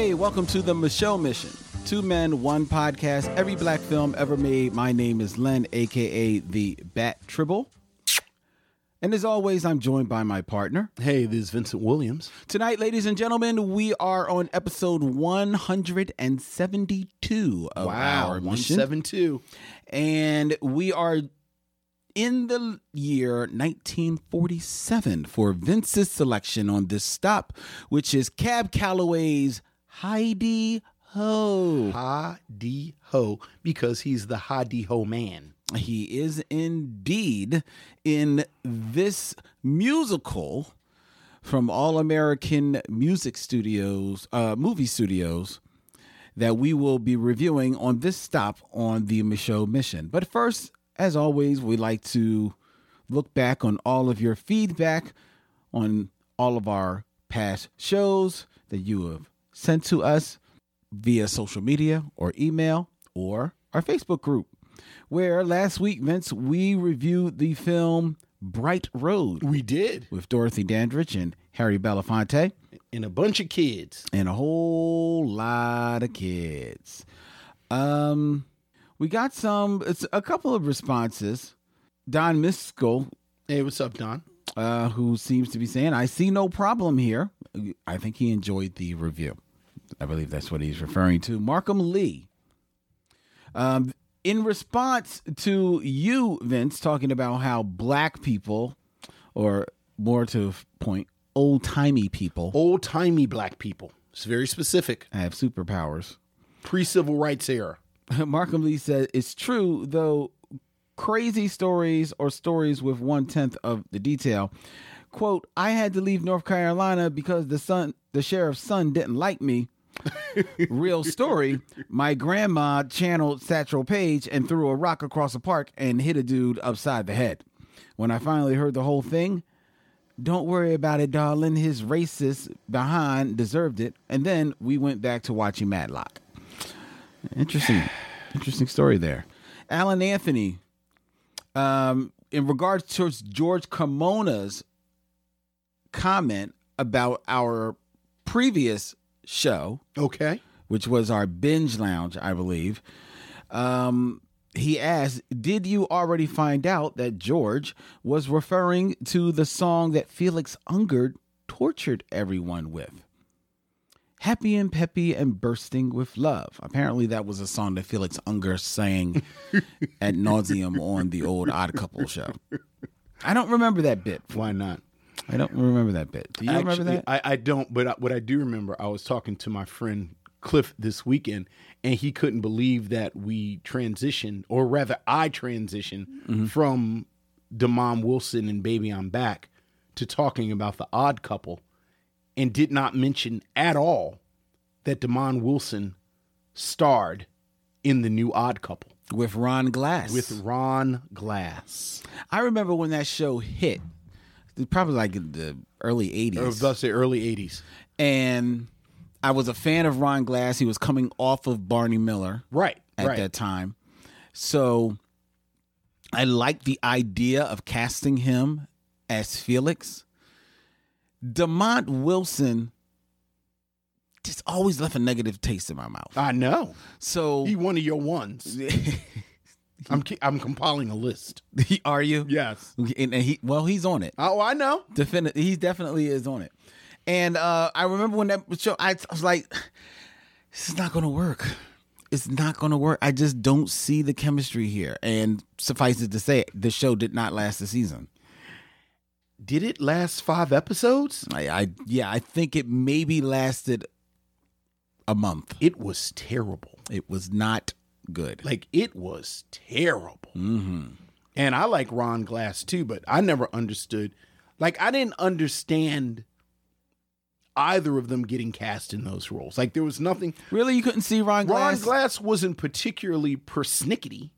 Hey, welcome to the Micheaux Mission. Two men, one podcast, every black film ever made. My name is Len, aka the Bat Tribble. And as always, I'm joined by my partner. Hey, this is Vincent Williams. Tonight, ladies and gentlemen, we are on episode 172 of our mission. 172. And we are in the year 1947 for Vince's selection on this stop, which is Cab Calloway's Heidi Ho. Dee Ho, because he's the Dee Ho man. He is indeed in this musical from All American Music Studios, uh, movie studios, that we will be reviewing on this stop on the Micheaux Mission. But first, as always, we like to look back on all of your feedback on all of our past shows that you have sent to us via social media or email or our Facebook group. Where last week, Vince, we reviewed the film Bright Road We did. with Dorothy Dandridge and Harry Belafonte And a bunch of kids. and a whole lot of kids. Um, we got some, it's a couple of responses. Don Miskell, Hey, what's up, Don? uh, who seems to be saying, I see no problem here. I think he enjoyed the review. I believe that's what he's referring to. Markham Lee. Um, in response to you, Vince, talking about how black people, or more to point, old timey people, Old timey black people. It's very specific. I have superpowers. Pre civil rights era. Markham Lee said, It's true, though crazy stories or stories with one tenth of the detail. Quote, I had to leave North Carolina because the son the sheriff's son didn't like me. Real story. My grandma channeled Satchel Paige and threw a rock across a park and hit a dude upside the head. When I finally heard the whole thing, don't worry about it, darling. His racist behind deserved it. And then we went back to watching Matlock. Interesting, interesting story there. Alan Anthony, um, in regards to George Carmona's comment about our previous show, Okay. which was our binge lounge, I believe. Um, he asked, Did you already find out that George was referring to the song that Felix Unger tortured everyone with? Happy and peppy and bursting with love. Apparently, that was a song that Felix Unger sang at nauseum on the old Odd Couple show. I don't remember that bit. Why not? I don't remember that bit. Do you remember that? I, I don't, but I, what I do remember, I was talking to my friend Cliff this weekend, and he couldn't believe that we transitioned, or rather, I transitioned Mm-hmm. from Demond Wilson and Baby I'm Back to talking about the odd couple, and did not mention at all that Demond Wilson starred in the new odd couple with Ron Glass. with Ron Glass. I remember when that show hit, probably like the early Or 80s. thus the early 80s. and I was a fan of Ron Glass. He was coming off of Barney Miller Right. at right. that time. So I liked the idea of casting him as Felix. Demond Wilson just always left a negative taste in my mouth. I know. So He one of your ones. I'm ki- I'm compiling a list. are you? Yes. And, and he well, he's on it. Oh, I know. Definitely, he definitely is on it. And uh, I remember when that show, I, I was like, "This is not going to work. It's not going to work. I just don't see the chemistry here." And suffice it to say, the show did not last the season. Did it last five episodes? I, I yeah, I think it maybe lasted a month. It was terrible. It was not good. Like it was terrible. hmm And I like Ron Glass too, but I never understood. Like I didn't understand either of them getting cast in those roles. Like there was nothing. Really, you couldn't see Ron Glass? Ron Glass wasn't particularly persnickety.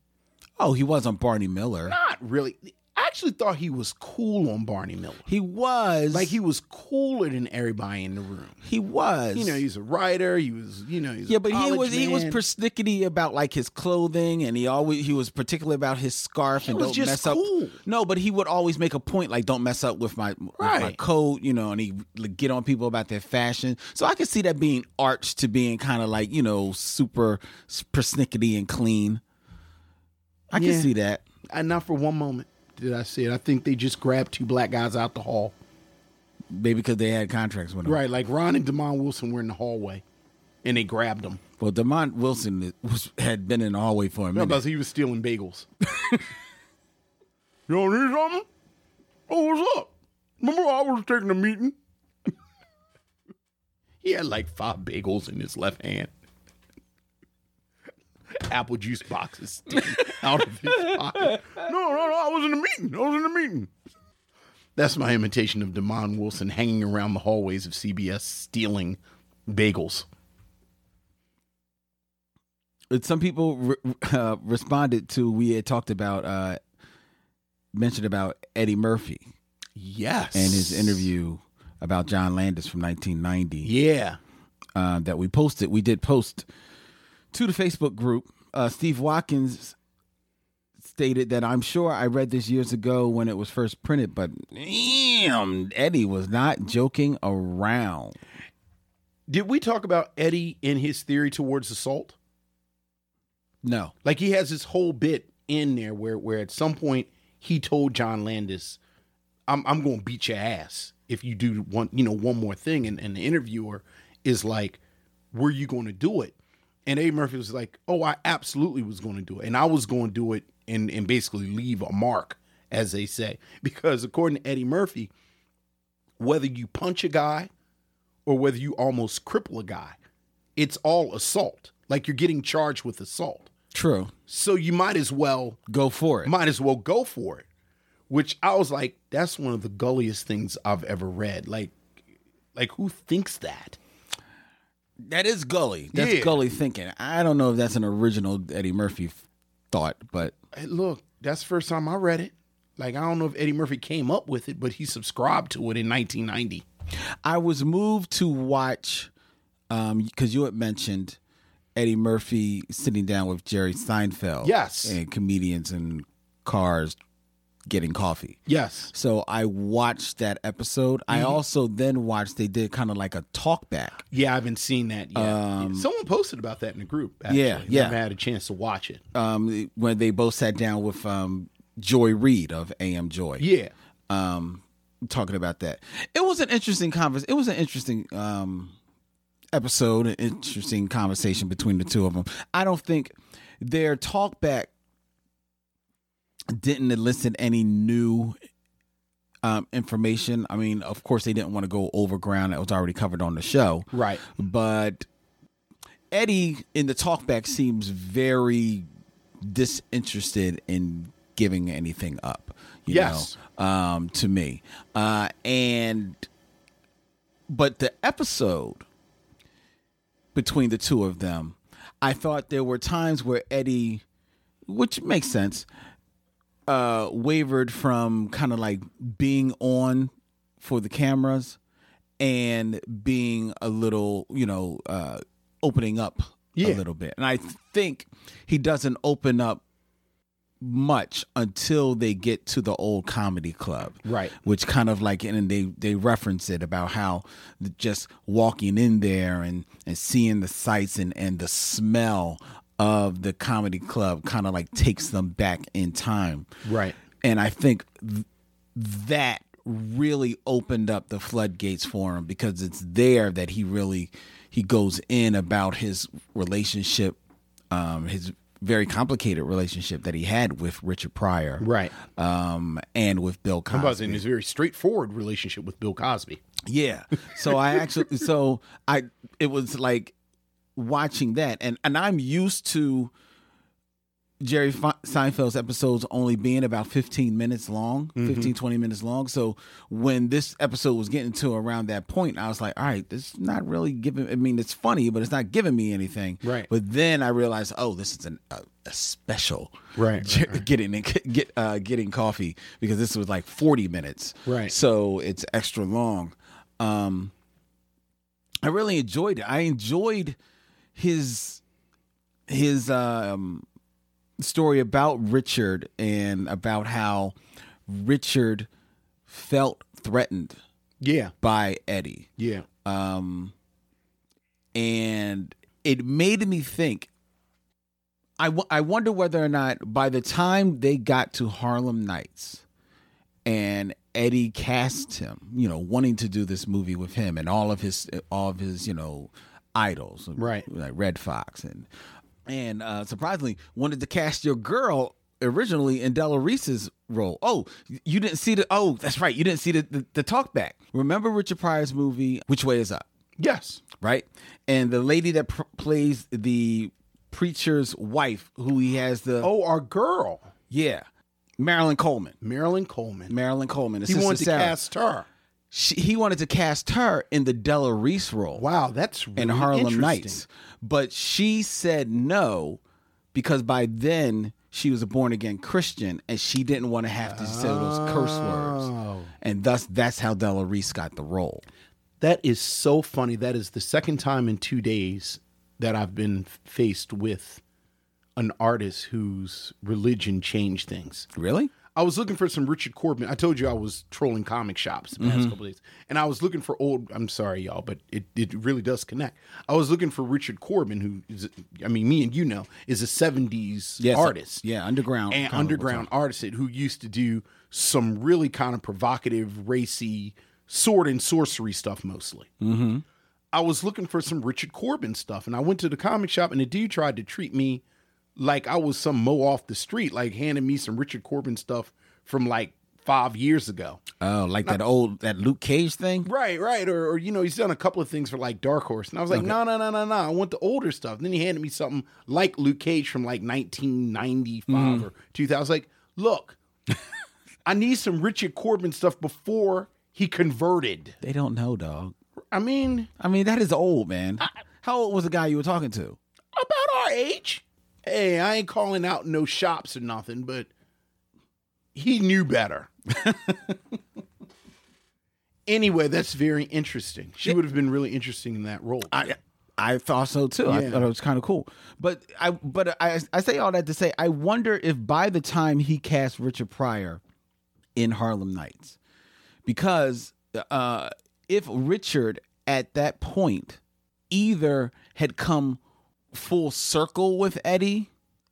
Oh, he was on Barney Miller. Not really. I actually thought he was cool on Barney Miller. He was Like he was cooler than everybody in the room. he was. You know, he's a writer. He was, you know, he's yeah, a but he was he was persnickety about like his clothing, and he always he was particular about his scarf and was don't just mess up. cool. No, but he would always make a point like don't mess up with my with my Right. coat, you know, and he like, get on people about their fashion. So I could see that being arched to being kind of like you know super persnickety and clean. I can Yeah. see that. and not for one moment did I see it. I think they just grabbed two black guys out the hall. Maybe because they had contracts with him. Right, like Ron and Demond Wilson were in the hallway, and they grabbed them. Well, Demond Wilson was, had been in the hallway for a minute. because he was stealing bagels. you don't need something? Oh, what's up? Remember I was taking a meeting? he had like five bagels in his left hand. Apple juice boxes sticking out of his pocket. No, no, no, I was in a meeting. I was in a meeting. That's my imitation of Demond Wilson hanging around the hallways of CBS stealing bagels. Some people re- uh, responded to we had talked about uh, mentioned about Eddie Murphy Yes. and his interview about John Landis from 1990 Yeah. uh, that we posted. We did post to the Facebook group. Uh, Steve Watkins stated that I'm sure I read this years ago when it was first printed, but damn, Eddie was not joking around. Did we talk about Eddie and his theory towards assault? No, Like he has this whole bit in there where where at some point he told John Landis, "I'm I'm going to beat your ass if you do one you know one more thing." And, and the interviewer is like, "Were you going to do it?" And Eddie Murphy was like, "Oh, I absolutely was going to do it, and I was going to do it and and basically leave a mark, as they say, because according to Eddie Murphy, whether you punch a guy or whether you almost cripple a guy, it's all assault. Like you're getting charged with assault." true. So you might as well Go for it. might as well go for it. Which I was like, that's one of the gulliest things I've ever read. Like like who thinks that? That is gully. That's Yeah. gully thinking. I don't know if that's an original Eddie Murphy f- thought, but Hey, look, that's the first time I read it. Like I don't know if Eddie Murphy came up with it, but he subscribed to it in 1990. I was moved to watch um because you had mentioned Eddie Murphy sitting down with Jerry Seinfeld. Yes. And comedians and cars getting coffee. Yes. So I watched that episode. I Mm-hmm. also then watched they did kind of like a talk back. Yeah, I haven't seen that yet. Someone posted about that in the group. Actually. Yeah, yeah. Never had a chance to watch it. Um when they both sat down with um Joy Reid of AM Joy. Yeah. um talking about that. It was an interesting convers. It was an interesting um episode, an interesting conversation between the two of them. I don't think their talk back didn't elicit any new um, information. I mean, of course, they didn't want to go over ground that was already covered on the show, Right. but Eddie in the talkback seems very disinterested in giving anything up. You Yes. know, um, to me, uh, and but the episode between the two of them, I thought there were times where Eddie, which makes sense, uh, wavered from kind of like being on for the cameras and being a little, you know, uh, opening up Yeah. a little bit. And I think he doesn't open up much until they get to the old comedy club Right. which kind of like and they they reference it about how just walking in there and and seeing the sights and and the smell of the comedy club kind of like takes them back in time Right. and i think th- that really opened up the floodgates for him because it's there that he really he goes in about his relationship um his very complicated relationship that he had with Richard Pryor Right. um and with Bill Cosby How about in his very straightforward relationship with Bill Cosby? yeah. So I actually so I it was like watching that and and I'm used to Jerry Fe- Seinfeld's episodes only being about 15 minutes long, Mm-hmm. 15, 20 minutes long. So when this episode was getting to around that point, I was like, all right, this is not really giving, I mean, it's funny, but it's not giving me anything. Right. But then I realized, oh, this is an, a, a special. Right, Jer- Getting, get, uh, getting coffee because this was like 40 minutes. Right. So it's extra long. Um, I really enjoyed it. I enjoyed his his um story about Richard and about how Richard felt threatened Yeah. by Eddie. Yeah. Um and it made me think I, w- I wonder whether or not by the time they got to Harlem Nights and Eddie cast him, you know, wanting to do this movie with him and all of his all of his, you know, idols, Right. Like Redd Foxx and and uh surprisingly wanted to cast your girl originally in Della Reese's role. Oh, you didn't see the oh, that's right, you didn't see the the, the talk back. Remember Richard Pryor's movie Which Way Is Up? Yes. right? And the lady that pr- plays the preacher's wife, who he has the Oh, our girl, yeah, Marilyn Coleman. Marilyn Coleman. Marilyn Coleman. he wanted to Sarah. cast her. She, he wanted to cast her in the Della Reese role Wow, that's really in Harlem. Nights, but she said no because by then she was a born again Christian and she didn't want to have to say those curse words, Oh. and thus that's how Della Reese got the role. That is so funny. That is the second time in two days that I've been faced with an artist whose religion changed things. Really? I was looking for some Richard Corben. I told you I was trolling comic shops the past couple days, and I was looking for old. I'm sorry, y'all, but it, it really does connect. I was looking for Richard Corben, who is, I mean, me and you know, is a '70s Yes, artist Yeah, underground. and underground artist who used to do some really kind of provocative, racy sword and sorcery stuff mostly. Mm-hmm. I was looking for some Richard Corben stuff, and I went to the comic shop, and the dude tried to treat me like I was some mo off the street, like handing me some Richard Corben stuff from like five years ago. Oh, like that old that Luke Cage thing? Right, right. Or, or you know, he's done a couple of things for like Dark Horse. And I was like, no, no, no, no, no. I want the older stuff. And then he handed me something like Luke Cage from like 1995 mm. or 2000. I was like, look, I need some Richard Corben stuff before he converted. They don't know, dog. I mean, I mean, that is old, man. How old was the guy you were talking to? about our age. Hey, I ain't calling out no shops or nothing, but he knew better. anyway, that's very interesting. She would have been really interesting in that role. I I thought so too. I Yeah. thought it was kind of cool. But I but I I say all that to say I wonder if by the time he cast Richard Pryor in Harlem Nights, because uh, if Richard at that point either had come full circle with Eddie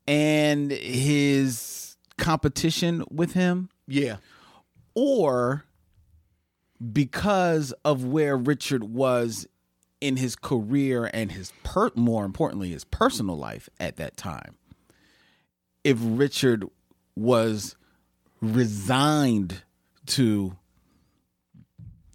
and his competition with him, yeah. or because of where Richard was in his career and his per more importantly his personal life at that time if Richard was resigned to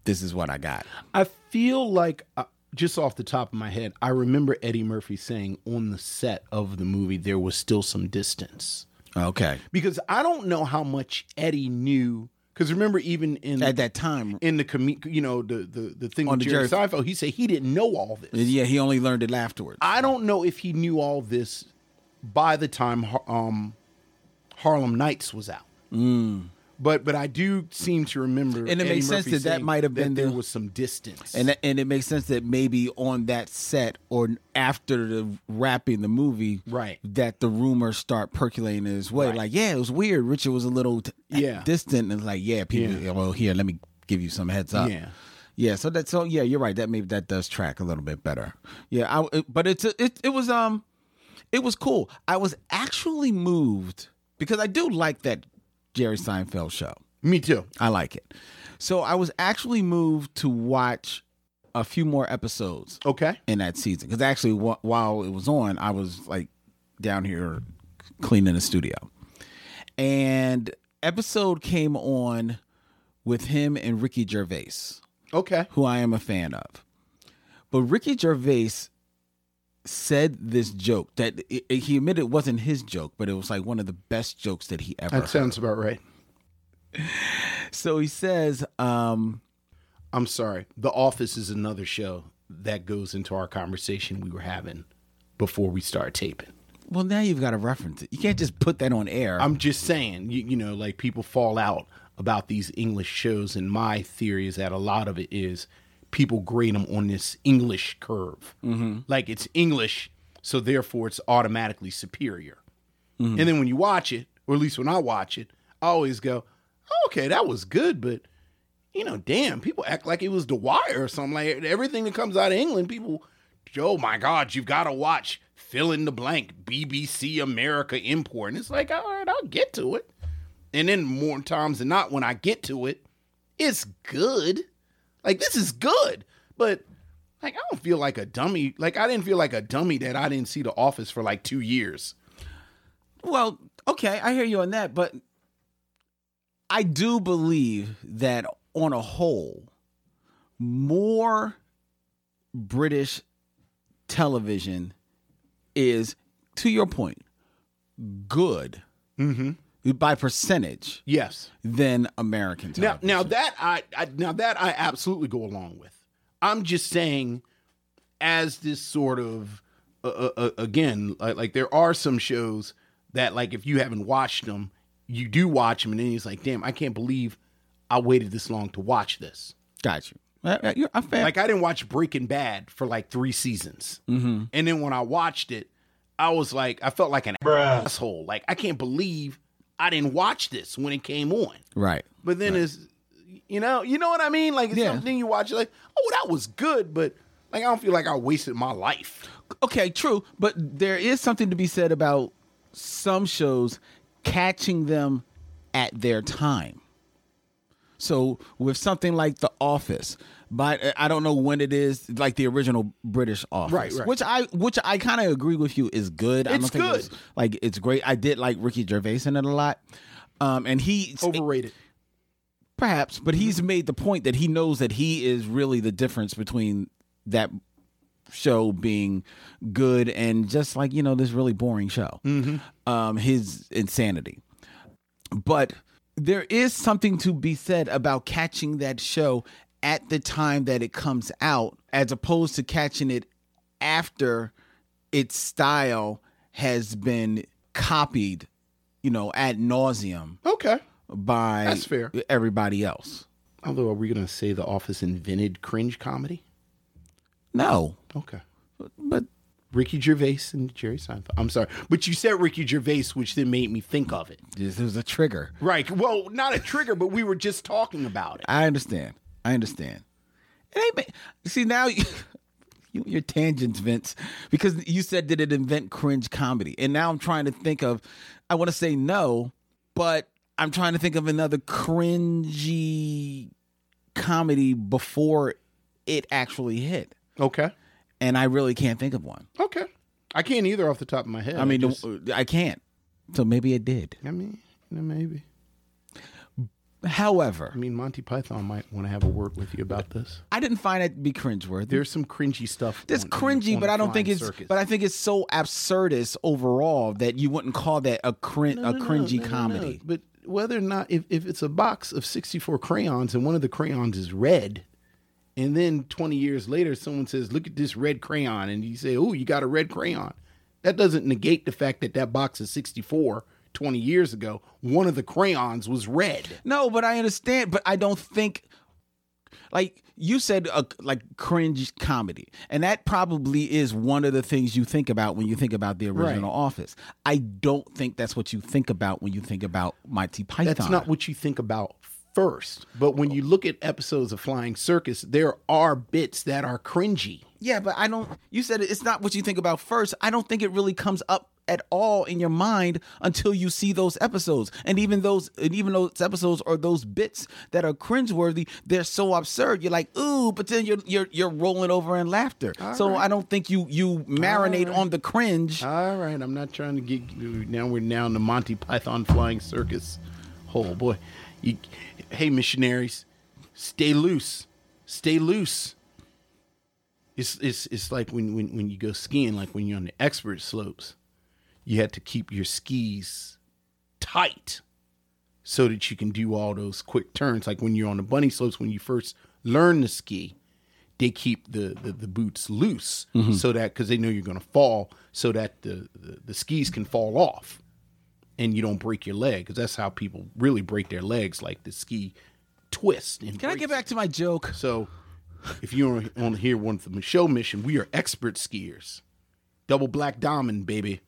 this is what I got I feel like, uh, just off the top of my head, I remember Eddie Murphy saying on the set of the movie there was still some distance. okay Because I don't know how much Eddie knew. Because remember, even in at that time in the com- you know the the the thing On with the Jerry Seinfeld, he said he didn't know all this. yeah he only learned it afterwards I don't know if he knew all this by the time um, Harlem Nights was out. But but I do seem to remember. And it Eddie makes sense that that might have been there the- was some distance. and that, and it makes sense that maybe on that set or after the wrapping the movie, Right. that the rumors start percolating his way. Right. Like, yeah, it was weird. Richard was a little t- Yeah. distant, and it's like, yeah, people. Yeah. Well, here, let me give you some heads up. Yeah. yeah. So that's so yeah, you're right. That maybe that does track a little bit better. Yeah, I, but it's it it was um, it was cool. I was actually moved because I do like that Jerry Seinfeld show. me too. I like it. So I was actually moved to watch a few more episodes Okay. in that season because actually wh- while it was on, I was like down here cleaning the studio, and episode came on with him and Ricky Gervais, Okay. who I am a fan of. But Ricky Gervais said this joke that it, it- he admitted it wasn't his joke, but it was like one of the best jokes that he ever. That sounds about right. So he says, um, I'm sorry. The Office is another show that goes into our conversation we were having before we start taping. "Well, now you've got to reference it. You can't just put that on air." I'm just saying, you, you know, like people fall out about these English shows, and my theory is that a lot of it is people grade them on this English curve. Mm-hmm. Like it's English, so therefore it's automatically superior. And then when you watch it, or at least when I watch it, I always go, oh, okay, that was good, but you know, damn, people act like it was The Wire or something. Like everything that comes out of England, people, oh my God, you've got to watch fill in the blank BBC America import. And it's like, all right, I'll get to it. And then more times than not, when I get to it, it's good. Like this is good, but like I don't feel like a dummy. Like I didn't feel like a dummy that I didn't see The Office for like two years. Well, okay, I hear you on that, but I do believe that on a whole, more British television is, to your point, good mm-hmm. By percentage Yes. than American Now, television. now that I, I now that I absolutely go along with. I'm just saying, as this sort of uh, uh, uh, again, like, like there are some shows that like if you haven't watched them, you do watch them, and then it's like, damn, I can't believe I waited this long to watch this. got you. Uh, uh, I'm fair. Like I didn't watch Breaking Bad for like three seasons, mm-hmm. and then when I watched it, I was like, I felt like an asshole. Like I can't believe I didn't watch this when it came on. right. But then it's, you know, you know what I mean? Like it's Yeah. something you watch, you're like, oh, that was good, but like I don't feel like I wasted my life. Okay, true, but there is something to be said about some shows catching them at their time. So with something like The Office, but I don't know when it is, like the original British Office, Right, right. which I which I kind of agree with you is good. I It's don't think good. It's, like it's great. I did like Ricky Gervais in it a lot, um, and he Overrated. Perhaps, but he's made the point that he knows that he is really the difference between that show being good and just like you know this really boring show. Um, his insanity, but there is something to be said about catching that show at the time that it comes out, as opposed to catching it after its style has been copied, you know, ad nauseum Okay. by That's fair. everybody else. Although, are we going to say The Office invented cringe comedy? No, Okay. but Ricky Gervais and Jerry Seinfeld. I'm sorry, but you said Ricky Gervais, which then made me think of it. this was a trigger. Right. Well, not a trigger, but we were just talking about it. I understand. I understand. It ain't. ma- See now, you, you your tangents, Vince, because you said did it invent cringe comedy, and now I'm trying to think of. I want to say no, but I'm trying to think of another cringy comedy before it actually hit, Okay. And I really can't think of one. Okay. I can't either off the top of my head. I mean, just- I can't. So maybe it did. I mean, maybe. However, I mean, Monty Python might want to have a word with you about this. I didn't find it to be cringeworthy. There's some cringy stuff. It's on- cringy, on but I don't think it's. Circus. But I think it's so absurdist overall that you wouldn't call that a crin- No, a no, no, cringy no, comedy. But whether or not, if, if it's a box of 64 crayons and one of the crayons is red, and then 20 years later someone says, "Look at this red crayon," and you say, "Oh, you got a red crayon," that doesn't negate the fact that that box is 64 20 years ago. One of the crayons was red. No, but I understand. But I don't think, like you said, a, like cringe comedy, and that probably is one of the things you think about when you think about the original Right. Office. I don't think that's what you think about when you think about Monty Python. That's not what you think about first. But when you look at episodes of Flying Circus, there are bits that are cringy. Yeah, but I don't. You said it's not what you think about first. I don't think it really comes up at all in your mind until you see those episodes. And even those, and even those episodes or those bits that are cringeworthy, they're so absurd. You're like, ooh, but then you're you're you're rolling over in laughter. so I don't think you you marinate on the cringe. All right, I'm not trying to get now. We're now in the Monty Python Flying Circus. Oh boy, you, hey missionaries, stay loose, stay loose. It's it's it's like when when when you go skiing, like when you're on the expert slopes, you have to keep your skis tight so that you can do all those quick turns. Like when you're on the bunny slopes, when you first learn to ski, they keep the the, the boots loose mm-hmm. so that because they know you're going to fall, so that the, the the skis can fall off and you don't break your leg because that's how people really break their legs, like the ski twist. And Can I get back to my joke? So, if you want to hear one from the show mission, we are expert skiers, double black diamond, baby.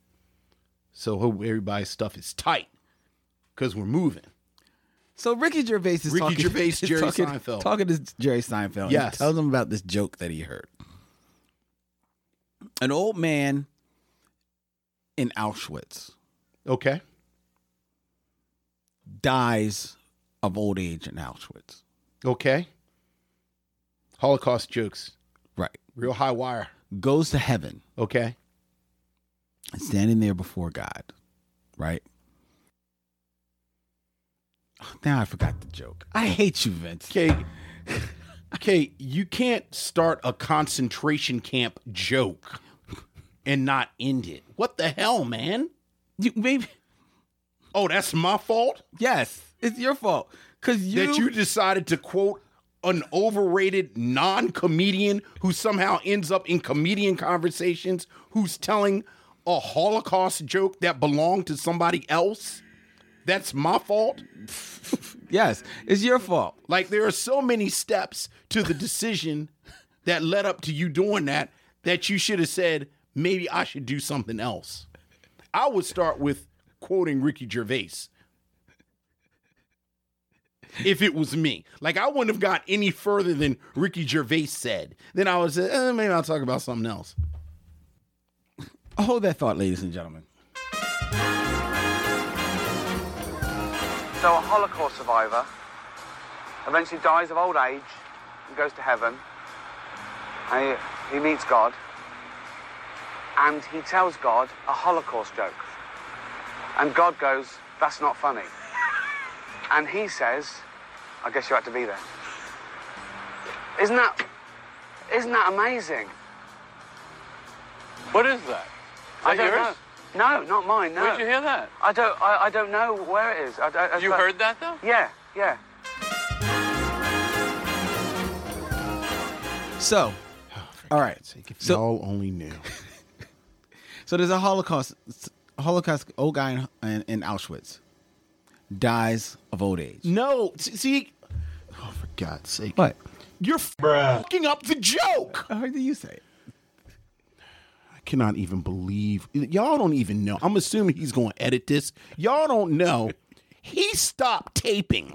So hope everybody's stuff is tight because we're moving. So Ricky Gervais is Ricky talking, Gervais, Jerry talking, Seinfeld. talking to Jerry Seinfeld. Yes. he tells him about this joke that he heard. An old man in Auschwitz Okay. Dies of old age in Auschwitz. Okay. Holocaust jokes, Right. real high wire. Goes to heaven Okay. standing there before God. Right. Now I forgot the joke. I hate you, Vince. Okay. Okay, you can't start a concentration camp joke and not end it. What the hell, man? You maybe Oh, that's my fault? yes, it's your fault because you that you decided to quote an overrated non-comedian who somehow ends up in comedian conversations who's telling a holocaust joke that belonged to somebody else that's my fault yes, it's your fault. like there are so many steps to the decision that led up to you doing that that you should have said maybe i should do something else i would start with quoting ricky gervais if it was me. Like I wouldn't have got any further than Ricky Gervais said. Then I would say, eh, maybe I'll talk about something else. Hold that thought, ladies and gentlemen. So a Holocaust survivor eventually dies of old age and goes to heaven. And he, he meets God. And he tells God a Holocaust joke. And God goes, that's not funny. And he says, I guess you had to be there. Isn't that, isn't that amazing? What is that? Is I that don't yours? know. No, not mine, no. Where'd you hear that? I don't, I, I don't know where it is. I, I, I- You heard that though? Yeah, yeah. So, oh, all right. Sake, if So- y'all only knew. So there's a Holocaust, Holocaust old guy in, in, in Auschwitz dies of old age. No, see, oh for God's sake, What? you're fucking up the joke. How do you say it? I cannot even believe y'all don't even know. I'm assuming he's going to edit this. Y'all don't know. He stopped taping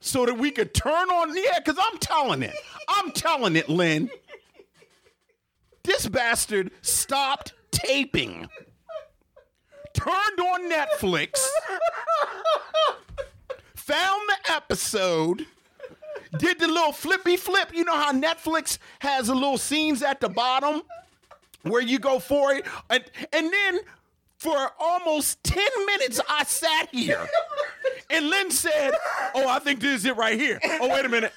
so that we could turn on. Yeah, because I'm telling it. I'm telling it, Lynn. This bastard stopped taping, turned on Netflix, found the episode did the little flippy flip. You know how Netflix has the little scenes at the bottom where you go for it? And, and then for almost 10 minutes, I sat here. And Lynn said, Oh, I think this is it right here. Oh, wait a minute.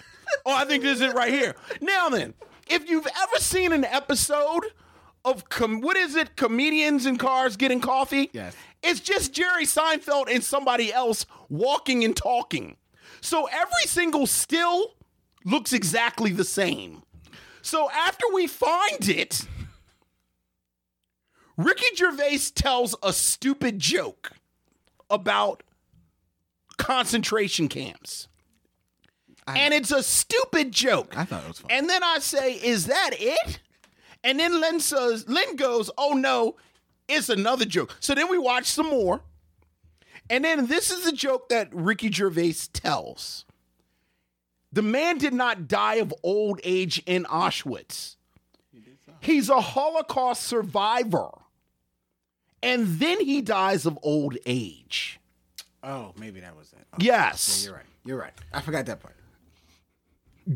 Oh, I think this is it right here. Now then, if you've ever seen an episode of, com- what is it, comedians in cars getting coffee? Yes. It's just Jerry Seinfeld and somebody else walking and talking. So every single still looks exactly the same. So after we find it, Ricky Gervais tells a stupid joke about concentration camps. and it's a stupid joke. I thought it was fun. And then I say, "Is that it?" And then Lynn says, Len goes, "Oh no, it's another joke." So then we watch some more. And then this is the joke that Ricky Gervais tells. The man did not die of old age in Auschwitz. He's a Holocaust survivor. And then he dies of old age. Oh, maybe that was it. Oh, Yes. You're right. You're right. I forgot that part.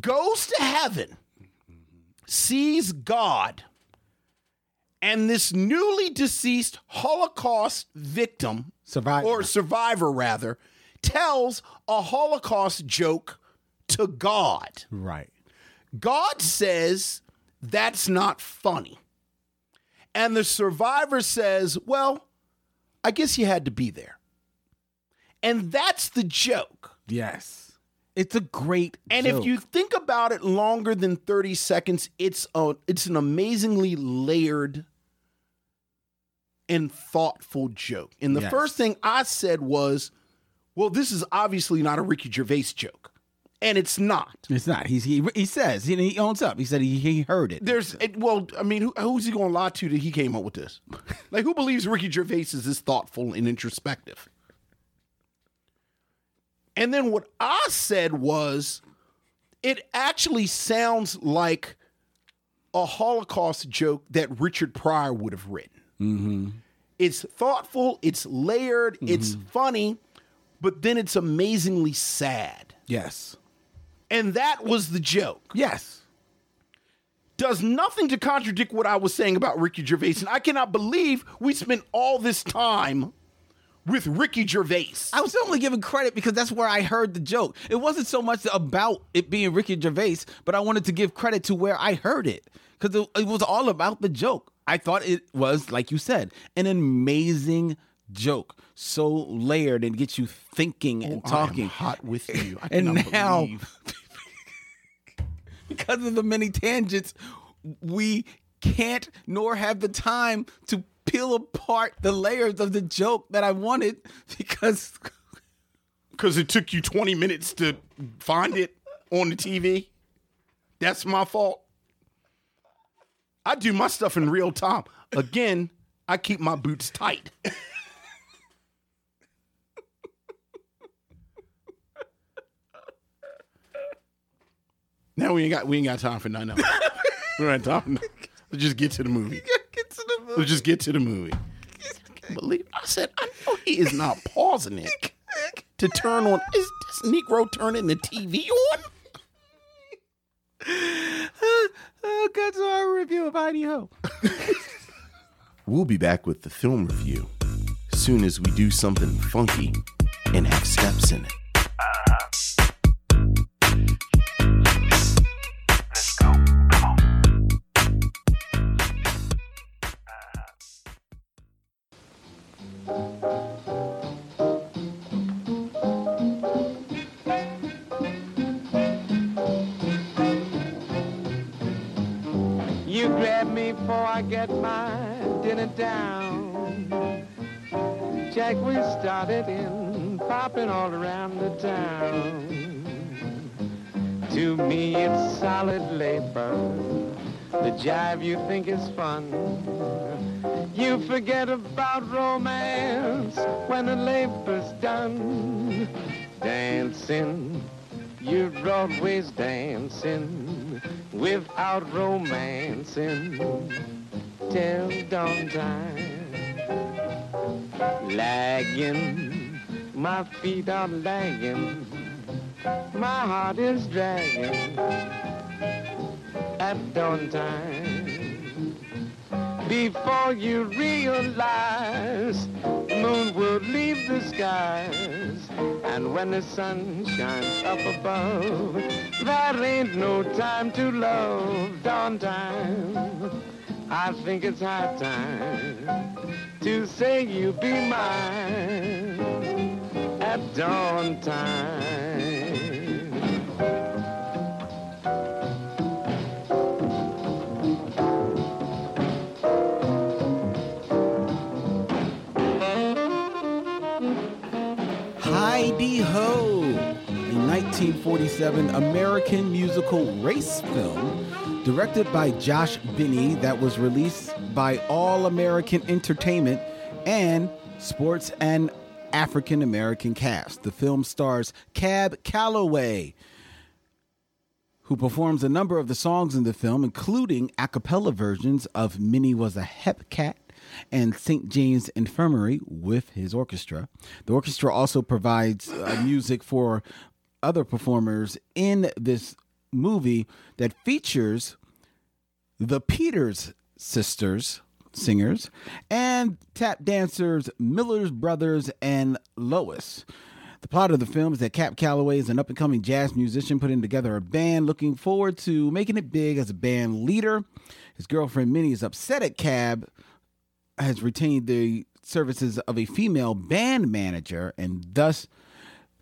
goes to heaven, sees God, and this newly deceased Holocaust victim, Survivor. or survivor rather, tells a Holocaust joke to God. Right. God says that's not funny. And the survivor says, well, I guess you had to be there. And that's the joke. Yes. It's a great And joke. if you think about it longer than 30 seconds, it's a, it's an amazingly layered and thoughtful joke. And the Yes. first thing I said was, well, this is obviously not a Ricky Gervais joke. And it's not. It's not. He's he he says he, he owns up. He said he, he heard it. There's it, well, I mean, who, who's he going to lie to that he came up with this? Like, who believes Ricky Gervais is this thoughtful and introspective? And then what I said was, it actually sounds like a Holocaust joke that Richard Pryor would have written. Mm-hmm. It's thoughtful, it's layered, it's mm-hmm. funny, but then it's amazingly sad. yes. And that was the joke Yes. does nothing to contradict what I was saying about Ricky Gervais. And I cannot believe we spent all this time with Ricky Gervais. I was only giving credit because that's where I heard the joke. It wasn't so much about it being Ricky Gervais, but I wanted to give credit to where I heard it because it, it was all about the joke. I thought it was, like you said, an amazing joke, so layered and gets you thinking and talking. I am hot with you. And now, because of the many tangents, we can't nor have the time to peel apart the layers of the joke that I wanted because because it took you 20 minutes to find it on the TV. That's my fault. I do my stuff in real time. Again, I keep my boots tight. now we ain't got we ain't got time for nothing else. we don't have. Let's just get to the movie. Get to the movie. Let's just get to the movie. Believe I said I know he is not pausing it to turn on. Is this Negro turning the TV on? oh, God, so our review of Hi-De-Ho. We'll be back with the film review soon as we do something funky and have steps in it. Uh-huh. You grab me before I get my dinner down. Jack, we started in, popping all around the town. To me, it's solid labor. The jive you think is fun. You forget about romance when the labor's done. Dancing, you're always dancing without romancing till dawn time. Lagging, my feet are lagging, my heart is dragging at dawn time. Before you realize, the moon will leave the skies. And when the sun shines up above, there ain't no time to love. Dawn time, I think it's high time to say you be mine at dawn time. Hi-De-Ho, a 1947 American musical race film directed by Josh Binney that was released by All American Entertainment and Sports and African American Cast. The film stars Cab Calloway, who performs a number of the songs in the film, including a cappella versions of Minnie Was a Hep Cat and St. James Infirmary with his orchestra. The orchestra also provides uh, music for other performers in this movie that features the Peters sisters, singers, and tap dancers Miller's Brothers and Lois. The plot of the film is that Cab Calloway is an up and coming jazz musician putting together a band looking forward to making it big as a band leader. His girlfriend Minnie is upset at Cab has retained the services of a female band manager and thus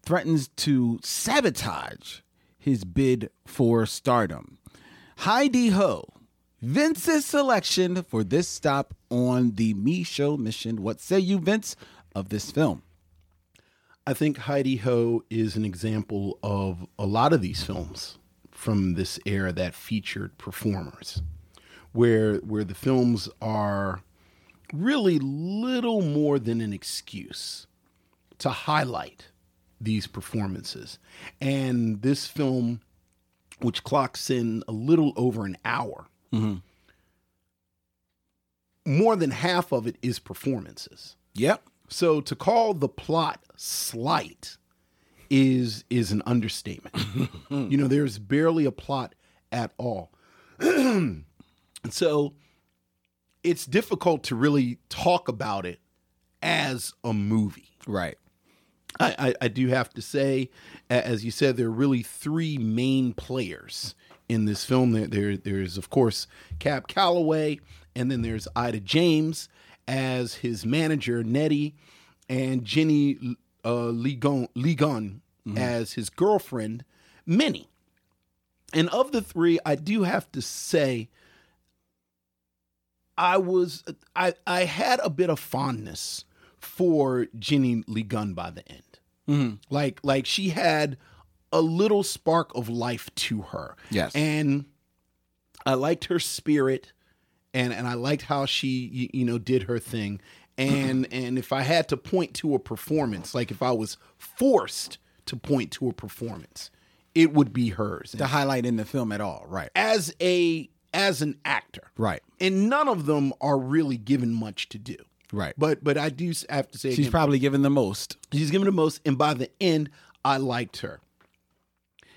threatens to sabotage his bid for stardom. Hi-De-Ho, Vince's selection for this stop on the Micheaux mission. What say you, Vince, of this film? I think Hi-De-Ho is an example of a lot of these films from this era that featured performers, where where the films are really little more than an excuse to highlight these performances. And this film, which clocks in a little over an hour, mm-hmm. more than half of it is performances. Yep. So to call the plot slight is is an understatement. you know, there's barely a plot at all. and so it's difficult to really talk about it as a movie. Right. I, I, I do have to say, as you said, there are really three main players in this film. There, there there's of course Cab Calloway, and then there's Ida James as his manager Nettie, and Jeni uh, LeGon, LeGon as his girlfriend Minnie. And of the three, I do have to say, I was I I had a bit of fondness for Jeni LeGon by the end. Mm-hmm. Like like she had a little spark of life to her. Yes. And I liked her spirit and and I liked how she you, you know did her thing. And and if I had to point to a performance, like if I was forced to point to a performance, it would be hers. The highlight in the film at all. Right. as a as an actor. Right. And none of them are really given much to do. Right. But but I do have to say She's again, probably given the most. she's given the most, and by the end, I liked her.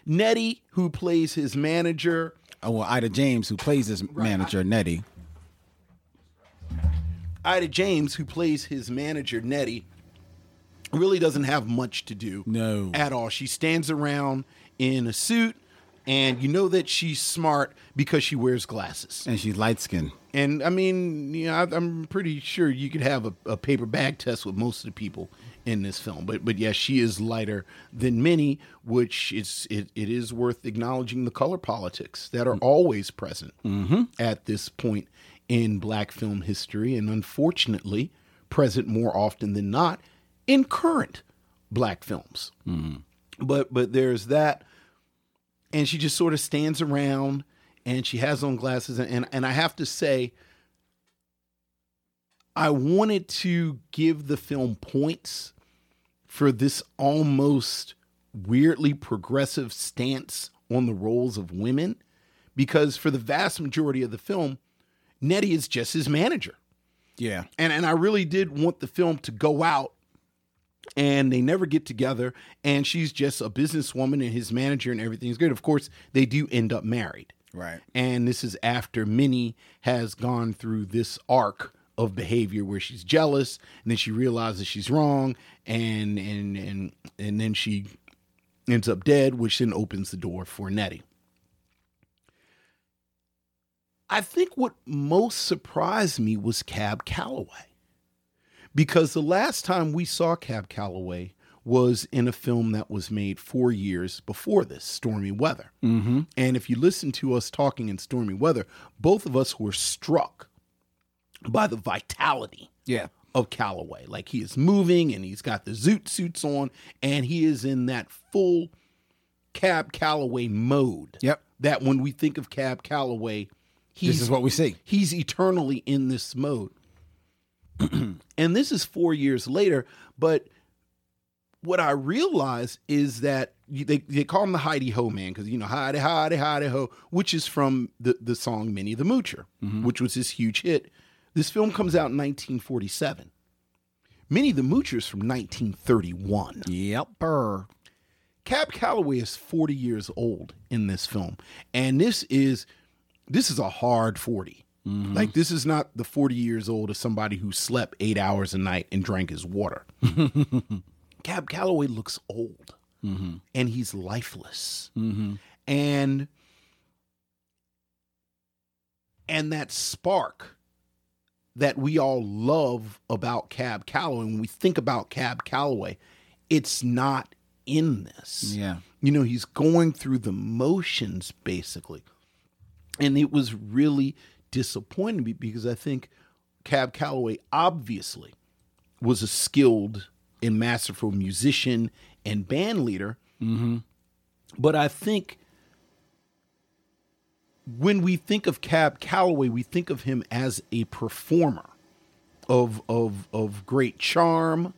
Nettie, who plays his manager, Oh, well, Ida James, who plays his manager, Nettie. Ida James, who plays his manager Nettie, really doesn't have much to do. No. At all. She stands around in a suit, and you know that she's smart because she wears glasses. And she's light skinned. And I mean, you know, I, I'm pretty sure you could have a, a paper bag test with most of the people in this film. But but yes, she is lighter than many, which is it, it is worth acknowledging the color politics that are mm. always present mm-hmm. at this point in black film history, and unfortunately present more often than not in current black films. Mm-hmm. But but there's that and she just sort of stands around and she has on glasses and, and and I have to say I wanted to give the film points for this almost weirdly progressive stance on the roles of women because for the vast majority of the film Nettie is just his manager Yeah. and and I really did want the film to go out and they never get together and she's just a businesswoman and his manager and everything's good of course they do end up married Right. and this is after Minnie has gone through this arc of behavior where she's jealous and then she realizes she's wrong and and and and then she ends up dead which then opens the door for Nettie I think what most surprised me was Cab Calloway. Because the last time we saw Cab Calloway was in a film that was made four years before this, Stormy Weather. Mm-hmm. And if you listen to us talking in Stormy Weather, both of us were struck by the vitality Yeah. of Calloway. Like he is moving and he's got the zoot suits on and he is in that full Cab Calloway mode. Yep. That when we think of Cab Calloway, he's This is what we see. he's eternally in this mode. and this is four years later, but what I realize is that they, they call him the Hi-De-Ho man because you know Heidi Heidi Heidi Ho, which is from the the song Minnie the Moocher, mm-hmm. which was this huge hit. This film comes out in 1947. Minnie the Moocher is from 1931. Yep. Burr. Cab Calloway is 40 years old in this film. And this is this is a hard 40. Mm-hmm. Like this is not the 40 years old of somebody who slept 8 hours a night and drank his water. Cab Calloway looks old mm-hmm. and he's lifeless. Mm-hmm. And and that spark that we all love about Cab Calloway, when we think about Cab Calloway, it's not in this. Yeah. You know, he's going through the motions basically. And it was really disappointing me because I think Cab Calloway obviously was a skilled and masterful musician and band leader. Mm-hmm. But I think when we think of Cab Calloway, we think of him as a performer of of of great charm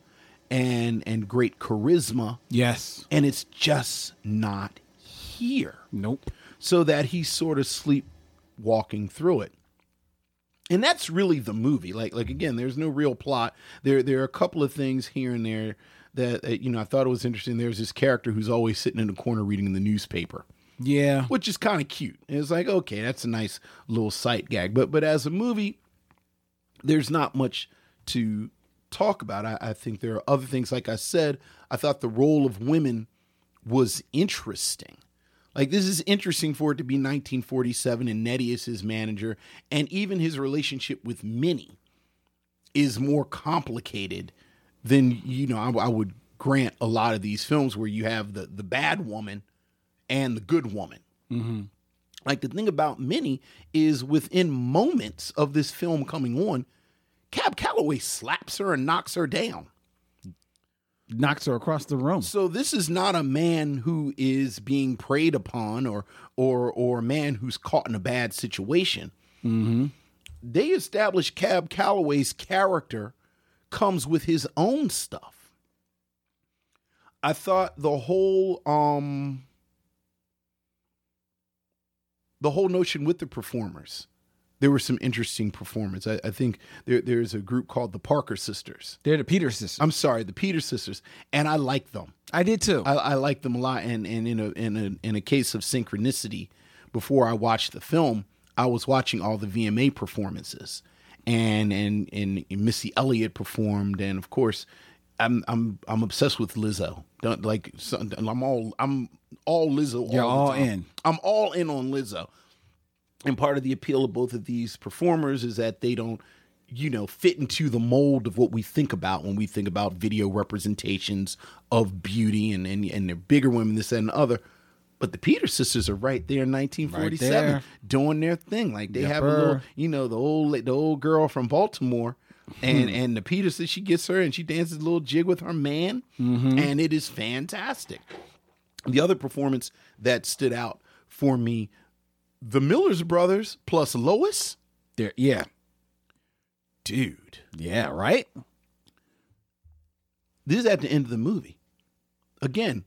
and and great charisma, Yes. and it's just not here. Nope. So that he's sort of sleepwalking through it. And that's really the movie. Like like again, there's no real plot. There there are a couple of things here and there that, that you know I thought it was interesting. There's this character who's always sitting in a corner reading the newspaper Yeah. which is kind of cute. And It's like, okay, that's a nice little sight gag. But but as a movie, there's not much to talk about. I, I think there are other things. Like I said, I thought the role of women was interesting. Like this is interesting for it to be 1947 and Nettie is his manager, and even his relationship with Minnie is more complicated than you know. I, I would grant a lot of these films where you have the the bad woman and the good woman. Mm-hmm. Like the thing about Minnie is within moments of this film coming on, Cab Calloway slaps her and knocks her down. Knocks her across the room. So this is not a man who is being preyed upon or or or a man who's caught in a bad situation. They establish Cab Calloway's character comes with his own stuff. I thought the whole um the whole notion with the performers, there were some interesting performers. I, I think there, there's a group called the Parker Sisters. They're the Peter sisters. I'm sorry, the Peter Sisters, and I like them. I did too. I, I like them a lot. And and in a in a in a case of synchronicity, before I watched the film, I was watching all the VMA performances, and and and Missy Elliott performed, and of course, I'm I'm I'm obsessed with Lizzo. Don't like I'm all I'm all Lizzo. You're all, the time. in. I'm all in on Lizzo. And part of the appeal of both of these performers is that they don't, you know, fit into the mold of what we think about when we think about video representations of beauty and and, and they're bigger women, this that, and the other. But the Peter sisters are right there in 1947 Right there. doing their thing. Like they have a little, you know, the old the old girl from Baltimore. And and the Peter says she gets her and she dances a little jig with her man, Mm-hmm. and it is fantastic. The other performance that stood out for me, the Millers brothers plus Lois, There, yeah, dude. yeah, right. This is at the end of the movie. Again,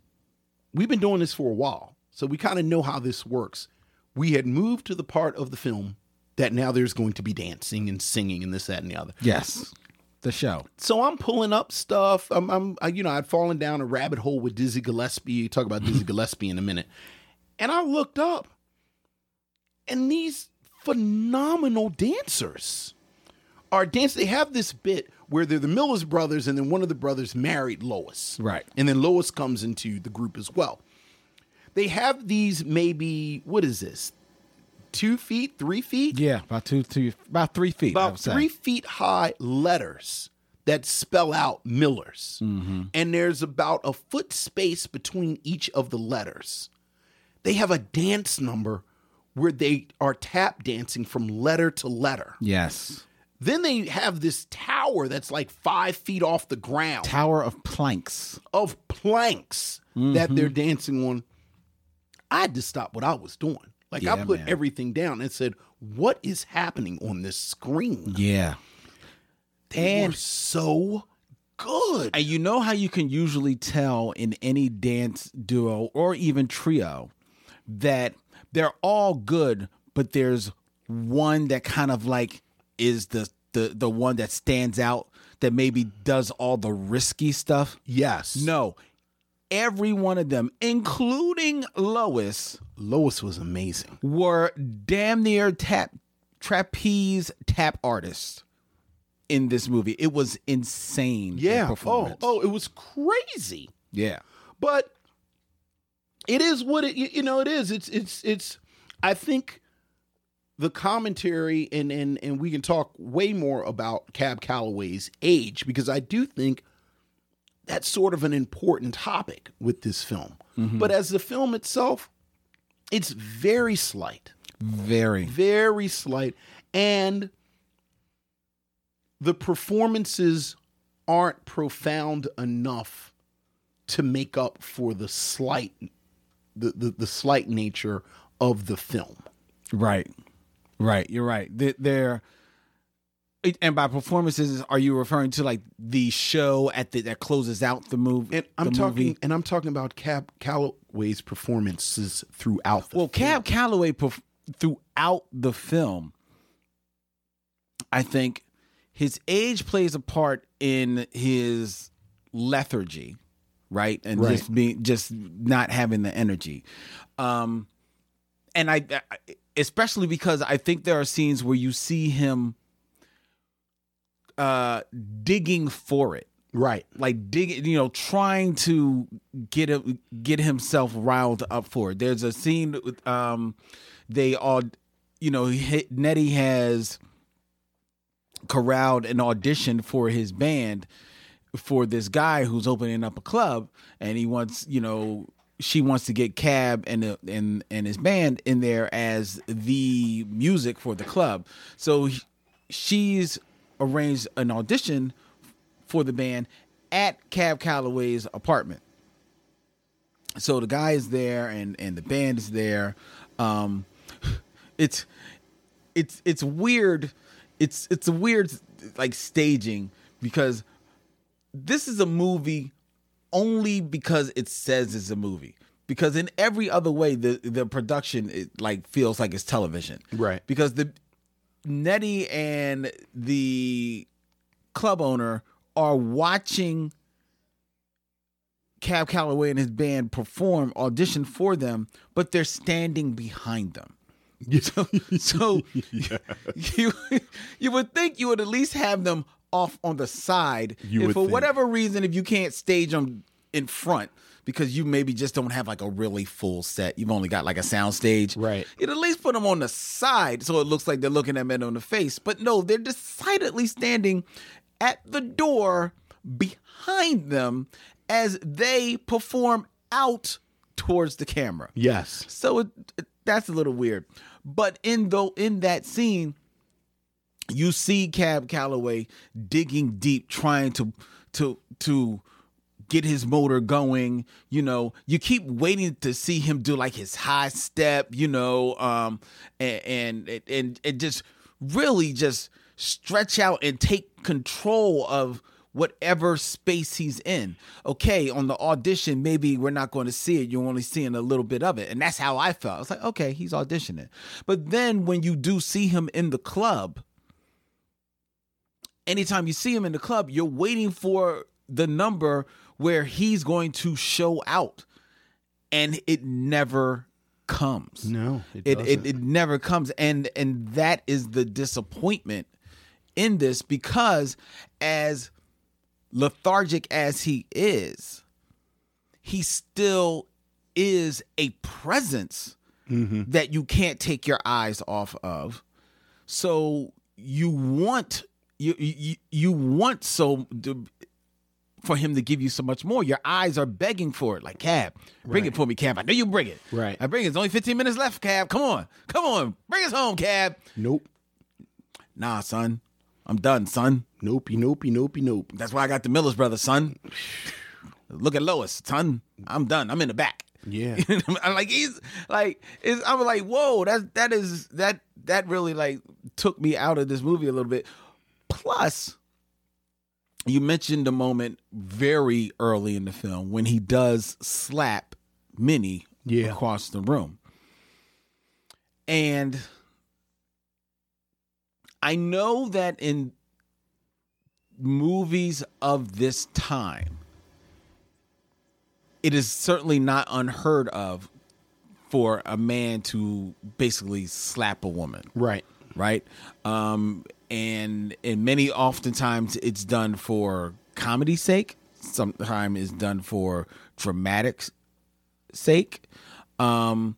we've been doing this for a while, so we kind of know how this works. We had moved to the part of the film that now there's going to be dancing and singing and this, that, and the other. Yes, the show. So I'm pulling up stuff. I'm, I'm I, you know, I'd fallen down a rabbit hole with Dizzy Gillespie. Talk about Dizzy Gillespie in a minute. And I looked up, and these phenomenal dancers are dancing. They have this bit where they're the Millers brothers, and then one of the brothers married Lois. Right. And then Lois comes into the group as well. They have these maybe, what is this? Two feet, three feet? Yeah, about two, two, about three feet. About say. three feet high letters that spell out Millers. Mm-hmm. And there's about a foot space between each of the letters. They have a dance number where they are tap dancing from letter to letter. Yes, Then they have this tower that's like five feet off the ground Tower of Planks. of planks that Mm-hmm. they're dancing on. I had to stop what I was doing. Like I put man. everything down and said, "What is happening on this screen?" Yeah, They And- were so good. and you know how you can usually tell in any dance duo or even trio that they're all good, but there's one that kind of like is the the the one that stands out that maybe does all the risky stuff. yes. No, every one of them, including Lois, Lois was amazing. were damn near tap trapeze tap artists. in this movie. It was insane. Yeah. Oh, oh, it was crazy. yeah. but it is what it you know it is. It's it's it's i think the commentary and and and we can talk way more about cab calloway's age because i do think that's sort of an important topic with this film. Mm-hmm. But as the film itself it's very slight. Very. very slight. And the performances aren't profound enough to make up for the slight the, the, the slight nature of the film Right. Right. You're right. They- They're and by performances, are you referring to like the show at the that closes out the movie? and i'm talking movie? and i'm talking about cab calloway's performances throughout the Well, film. Cab Calloway perf- throughout the film, I think his age plays a part in his lethargy, right? And Right. just being just not having the energy. Um and I, I especially because I think there are scenes where you see him uh digging for it right like digging, you know, trying to get him, get himself riled up for it. There's a scene with um, they all, you know, he, Nettie has corralled an audition for his band for this guy who's opening up a club, and he wants, you know, she wants to get Cab and the, and and his band in there as the music for the club. So he- she's arranged an audition for the band at Cab Calloway's apartment. So the guy is there and and the band is there. Um it's it's it's weird. It's it's a weird like staging because this is a movie only because it says it's a movie. Because in every other way, the the production it like feels like it's television, Right. Because the Nettie and the club owner are watching Cab Calloway and his band perform, audition for them, but they're standing behind them. So, so you you would think you would at least have them off on the side. You would for think. whatever reason, if you can't stage them in front because you maybe just don't have like a really full set, you've only got like a sound stage, Right. You'd at least put them on the side so it looks like they're looking at men on the face. But no, they're decidedly standing at the door behind them as they perform out towards the camera. yes So it, it- that's a little weird. But in though in that scene, you see Cab Calloway digging deep, trying to to to get his motor going. You know, you keep waiting to see him do like his high step. You know, um, and and and, and just really just stretch out and take control of whatever space he's in. Okay, on the audition, maybe we're not going to see it. You're only seeing a little bit of it. And that's how I felt. I was like, okay, he's auditioning. But then when you do see him in the club, anytime you see him in the club, you're waiting for the number where he's going to show out. And it never comes. No, it it, it, it never comes. And and that is the disappointment in this because as lethargic as he is, he still is a presence mm-hmm. that you can't take your eyes off of. So you want you you, you want so for him to give you so much more. Your eyes are begging for it. Like Cab, bring it for me, Cab. I know you bring it. Right. I bring it. There's only 15 minutes left, Cab. Come on, come on, bring us home, Cab. nope Nah, son, I'm done, son. nope nope nope nope That's why I got the Miller's brother, son. Look at Lois, son. I'm done. I'm in the back. Yeah. I'm like he's like it's, I'm like whoa that that is that that really like took me out of this movie a little bit. Plus, you mentioned a moment very early in the film when he does slap Minnie Yeah. across the room, and I know that in movies of this time it is certainly not unheard of for a man to basically slap a woman. Right. Right? Um and and many oftentimes it's done for comedy's sake. Sometimes it's done for dramatic sake. Um,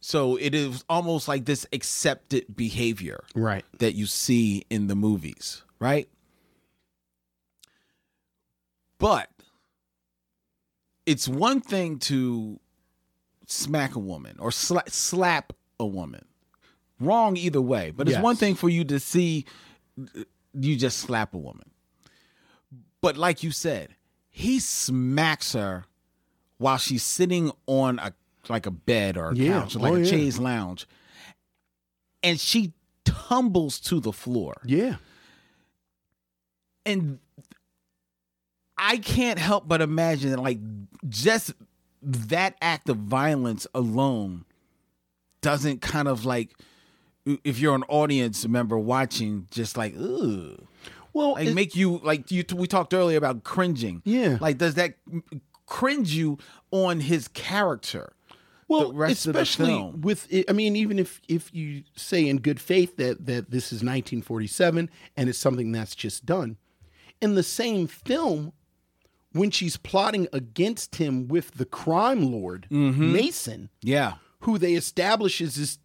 so it is almost like this accepted behavior, Right. that you see in the movies, right? But it's one thing to smack a woman or sla- slap a woman. Wrong either way, but it's Yes. one thing for you to see uh, you just slap a woman. But like you said, he smacks her while she's sitting on a like a bed or a Yeah. couch, like Oh, a yeah. chaise lounge, and she tumbles to the floor. Yeah. And I can't help but imagine that, like, just that act of violence alone doesn't kind of like, if you're an audience member watching, just like, ugh. Well, Like, it- make you, like, you, we talked earlier about cringing. Yeah. Like, does that cringe you on his character? well, the rest of the especially film. with it, I mean, even if if you say in good faith that that this is 1947 and it's something that's just done, in the same film, when she's plotting against him with the crime lord Mm-hmm. Mason, Yeah. who they establish is this.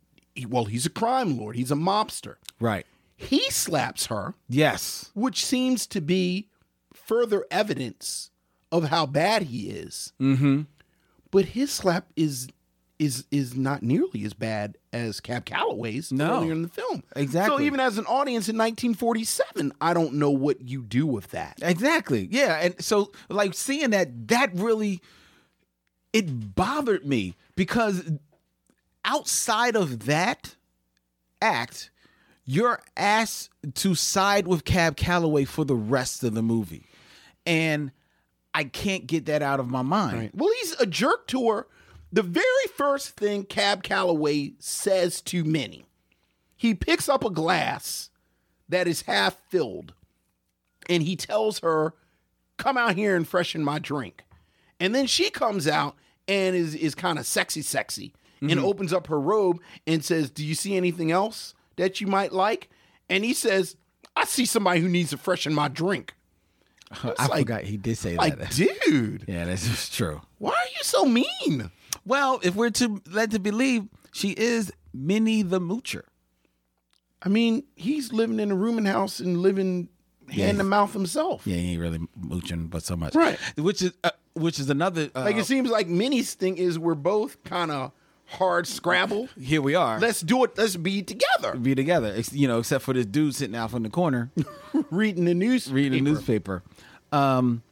Well, he's a crime lord. He's a mobster. Right. He slaps her, Yes. which seems to be further evidence of how bad he is. Mm-hmm. But his slap is is is not nearly as bad as Cab Calloway's No. earlier in the film. Exactly. So even as an audience in 1947, I don't know what you do with that. Exactly. Yeah. And so like seeing that that really it bothered me because outside of that act, you're asked to side with Cab Calloway for the rest of the movie. And I can't get that out of my mind. Well, he's a jerk to her. The very first thing Cab Calloway says to Minnie, he picks up a glass that is half filled and he tells her, Come out here and freshen my drink. And then she comes out and is, is kind of sexy, sexy, and opens up her robe and says, Do you see anything else that you might like? And he says, I see somebody who needs to freshen my drink. I like- forgot he did say Like, that. dude, Yeah, that's just true. why are you so mean? Well, if we're to led to believe she is Minnie the Moocher. I mean, he's living in a rooming house and living hand to mouth himself. Yeah, he ain't really mooching, but so much. Right. Which is uh, which is another. Uh, Like it seems like Minnie's thing is we're both kind of hard scrabble. here we are. Let's do it. Let's be together. be together. You know, except for this dude sitting out in the corner Reading the news. reading the newspaper. Um,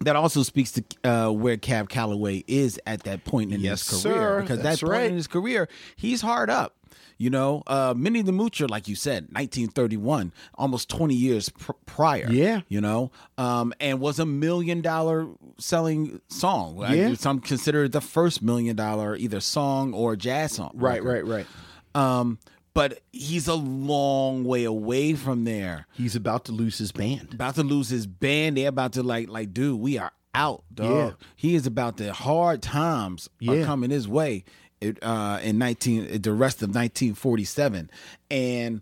that also speaks to uh, where Cab Calloway is at that point in Yes, his career. sir. Because That's that point right. in his career, he's hard up. You know, uh, Minnie the Moocher, like you said, 1931, almost 20 years pr- prior. Yeah. You know, um, and was a million dollar selling song. Yeah. Some consider it the first million dollar either song or jazz song. Right, record. right, right. Um, but he's a long way away from there. He's about to lose his band. About to lose his band. They're about to like, like, dude, we are out, dog. Yeah. He is about the hard times are coming his way. It, uh, in nineteen, the rest of nineteen forty seven, and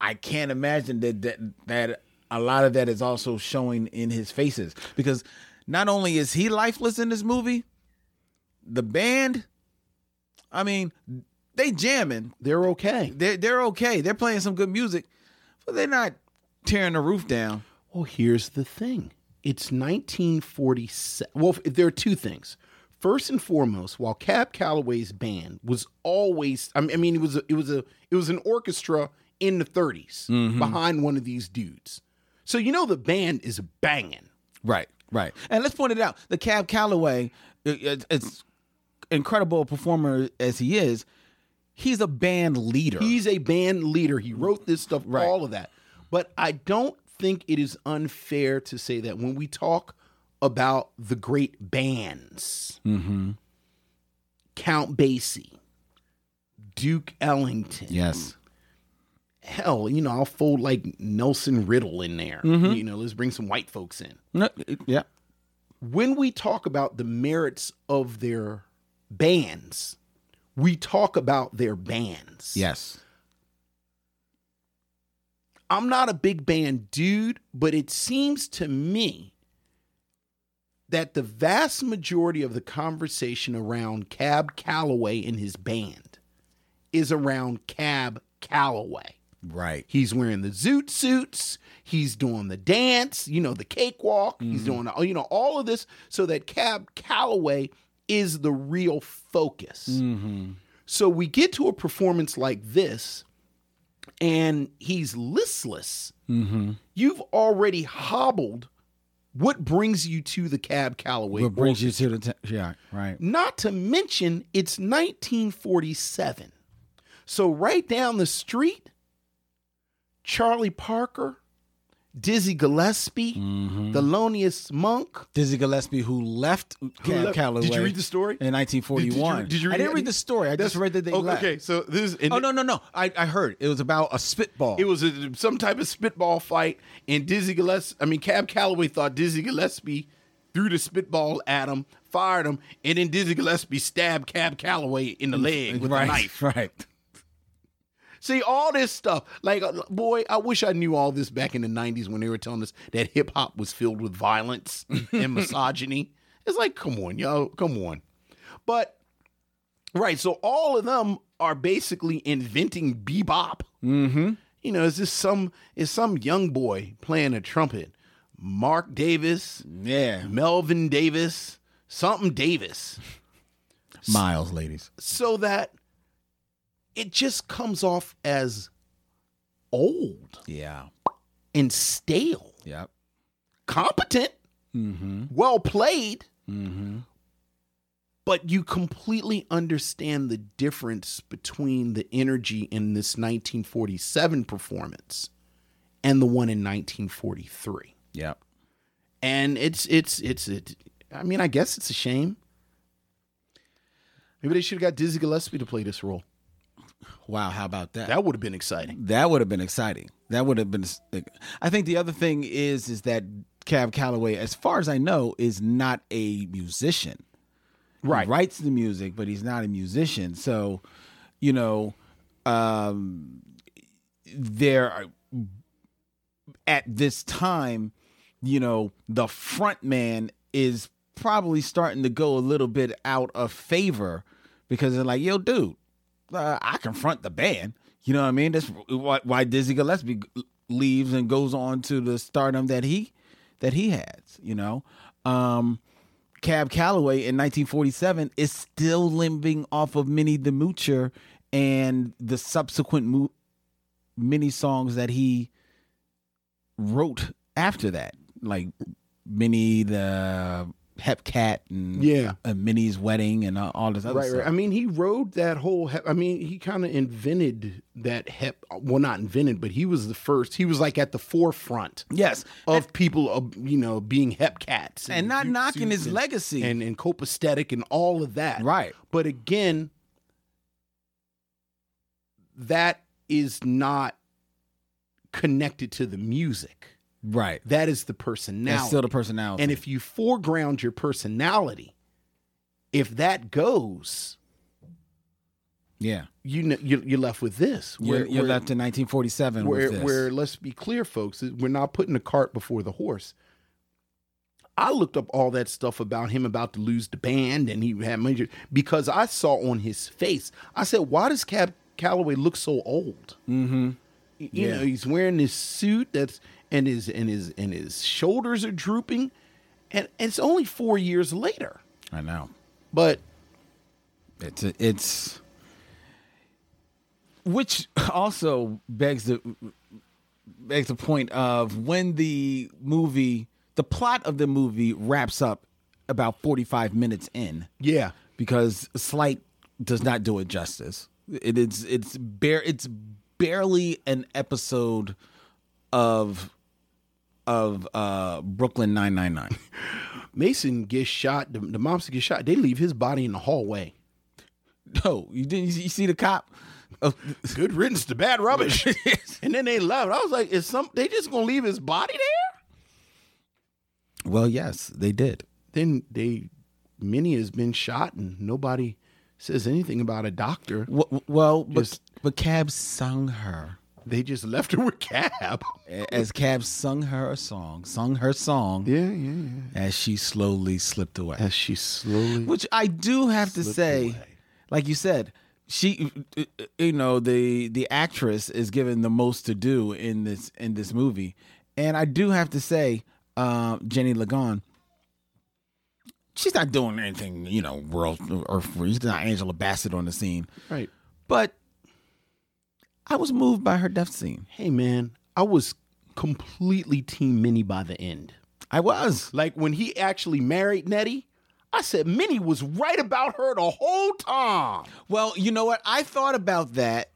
I can't imagine that that that a lot of that is also showing in his faces because not only is he lifeless in this movie, the band, I mean, they jamming, They're okay. they're they're okay. They're playing some good music, but they're not tearing the roof down. Well, here's the thing. It's 1947. Well, there are two things. First and foremost, while Cab Calloway's band was always, I mean, it was a, it was a it was an orchestra in the 30s mm-hmm. behind one of these dudes. So you know the band is banging. Right, right. And let's point it out: the Cab Calloway, it- it's incredible performer as he is. He's a band leader. He's a band leader. He wrote this stuff, Right. all of that. But I don't think it is unfair to say that when we talk about the great bands, mm-hmm. Count Basie, Duke Ellington, yes, hell, you know, I'll fold like Nelson Riddle in there. Mm-hmm. You know, let's bring some white folks in. No, yeah, When we talk about the merits of their bands, we talk about their bands. yes, I'm not a big band dude, but it seems to me that the vast majority of the conversation around Cab Calloway and his band is around Cab Calloway. Right. He's wearing the zoot suits. He's doing the dance, you know, the cakewalk. He's mm-hmm. doing, you know, all of this so that Cab Calloway is the real focus. Mm-hmm. So we get to a performance like this, and he's listless. Mm-hmm. You've already hobbled what brings you to the Cab Calloway. What brings you to the t- yeah, right. Not to mention, it's 1947. So, right down the street, Charlie Parker, Dizzy Gillespie, mm-hmm. Thelonious Monk. Dizzy Gillespie, who left Cab left- Calloway. Did you read the story? in 1941? Did, did you, did you read I didn't it? read the story. I That's- just read that they oh, left. Okay, so this is. Oh it- no, no, no! I, I heard it was about a spitball. It was a, some type of spitball fight, and Dizzy Gillespie. I mean, Cab Calloway thought Dizzy Gillespie threw the spitball at him, fired him, and then Dizzy Gillespie stabbed Cab Calloway in the leg with right, a knife. Right. See all this stuff. Like, uh, boy, I wish I knew all this back in the '90s when they were telling us that hip hop was filled with violence and misogyny. It's like, come on, yo, come on. But right, so all of them are basically inventing bebop. Mm-hmm. You know, is this some is some young boy playing a trumpet? Mark Davis, Yeah. Melvin Davis, something Davis. Miles, ladies. so that it just comes off as old Yeah. and stale. Yep. Competent, Mm-hmm. well played, Mm-hmm. but you completely understand the difference between the energy in this 1947 performance and the one in 1943. Yep. And it's it's it's it. I mean, I guess it's a shame. Maybe they should have got Dizzy Gillespie to play this role. Wow. How about that? That would have been exciting. That would have been exciting. That would have been. I think the other thing is is that Cab Calloway, as far as I know, is not a musician. Right. He writes the music, but he's not a musician. So, you know, um, there are, at this time, you know, the front man is probably starting to go a little bit out of favor because they're like, yo, dude, uh, I confront the band. You know what I mean? That's why, why Dizzy Gillespie leaves and goes on to the stardom that he that he has. You know, um, Cab Calloway in 1947 is still living off of Minnie the Moocher and the subsequent mo- mini songs that he wrote after that, like Minnie the Hep Cat and Yeah. and Minnie's wedding and all, this other Right, stuff. right. I mean, he rode that whole. Hep, I mean, he kind of invented that hep. Well, not invented, but he was the first. He was like at the forefront yes, of people, of, you know, being hep cats and not knocking suits his and, legacy. and and copacetic and all of that. Right. But again, that is not connected to the music. Right. That is the personality. That's still the personality. And if you foreground your personality, if that goes, yeah, you know, you're, you're left with this. you're, you're left in 1947 where, with this. where let's be clear, folks, we're not putting the cart before the horse. I looked up all that stuff about him about to lose the band, and he had major because I saw on his face. I said, "Why does Cab Calloway look so old?" mm-hmm. You Yeah. know, he's wearing this suit that's and his and his and his shoulders are drooping, and it's only four years later. I know. But It's it's which also begs the begs the point of when the movie the plot of the movie wraps up about 45 minutes in yeah, because Slight does not do it justice. It is it's bare it's barely an episode of of uh Brooklyn 999. Mason gets shot. The, the mobster gets shot. They leave his body in the hallway. No, you didn't you see the cop? Oh, Good riddance to bad rubbish. and then they left. I was like, is some they just gonna leave his body there? well, yes, they did. Then they Minnie has been shot and nobody says anything about a doctor. Well, well but but Cab sung her. They just left her with Cab. as Cab sung her a song, sung her song Yeah, yeah, yeah. as she slowly slipped away. As she slowly. Which I do have to say, away. like you said, she, you know, the the actress is given the most to do in this in this movie, and I do have to say, uh, Jeni LeGon, she's not doing anything, you know, world or she's not Angela Bassett on the scene, Right. but I was moved by her death scene. Hey, man, I was completely Team Minnie by the end. I was. Like when he actually married Nettie, I said Minnie was right about her the whole time. Well, you know what? I thought about that.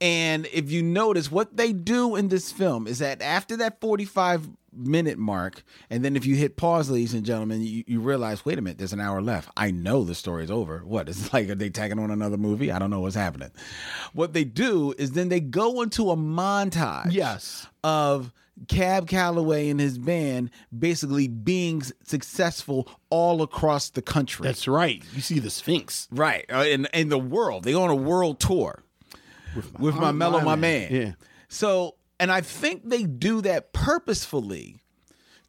And if you notice, what they do in this film is that after that 45 minute mark, and then if you hit pause, ladies and gentlemen, you, you realize, wait a minute, there's an hour left. I know the story's over. What? It's like, are they tagging on another movie? I don't know what's happening. What they do is then they go into a montage Yes. of Cab Calloway and his band basically being successful all across the country. That's right. You see the Sphinx. Right. Uh, in in the world. They go on a world tour with my, mellow my man. Yeah. So, and I think they do that purposefully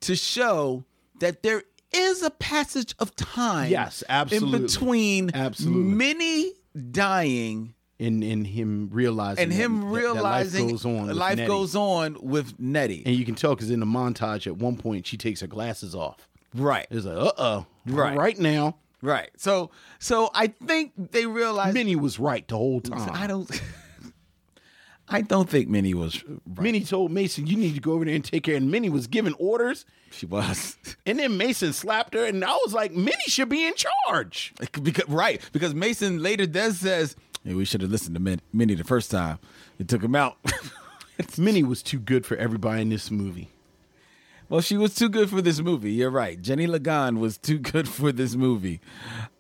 to show that there is a passage of time. Yes, absolutely. In between Absolutely. many dying And and him realizing and him that- that life goes on. with life Nettie. goes on with Nettie. And you can tell because in the montage at one point she takes her glasses off. right. It's like, uh oh. Right. Right now. Right. So so I think they realized Minnie was right the whole time. I don't I don't think Minnie was right. Minnie told Mason, you need to go over there and take care. And Minnie was giving orders. She was. And then Mason slapped her. And I was like, Minnie should be in charge. because right because Mason later does says hey, we should have listened to Min- Minnie the first time. It took him out. Minnie was too good for everybody in this movie. well, she was too good for this movie. You're right. Jeni LeGon was too good for this movie.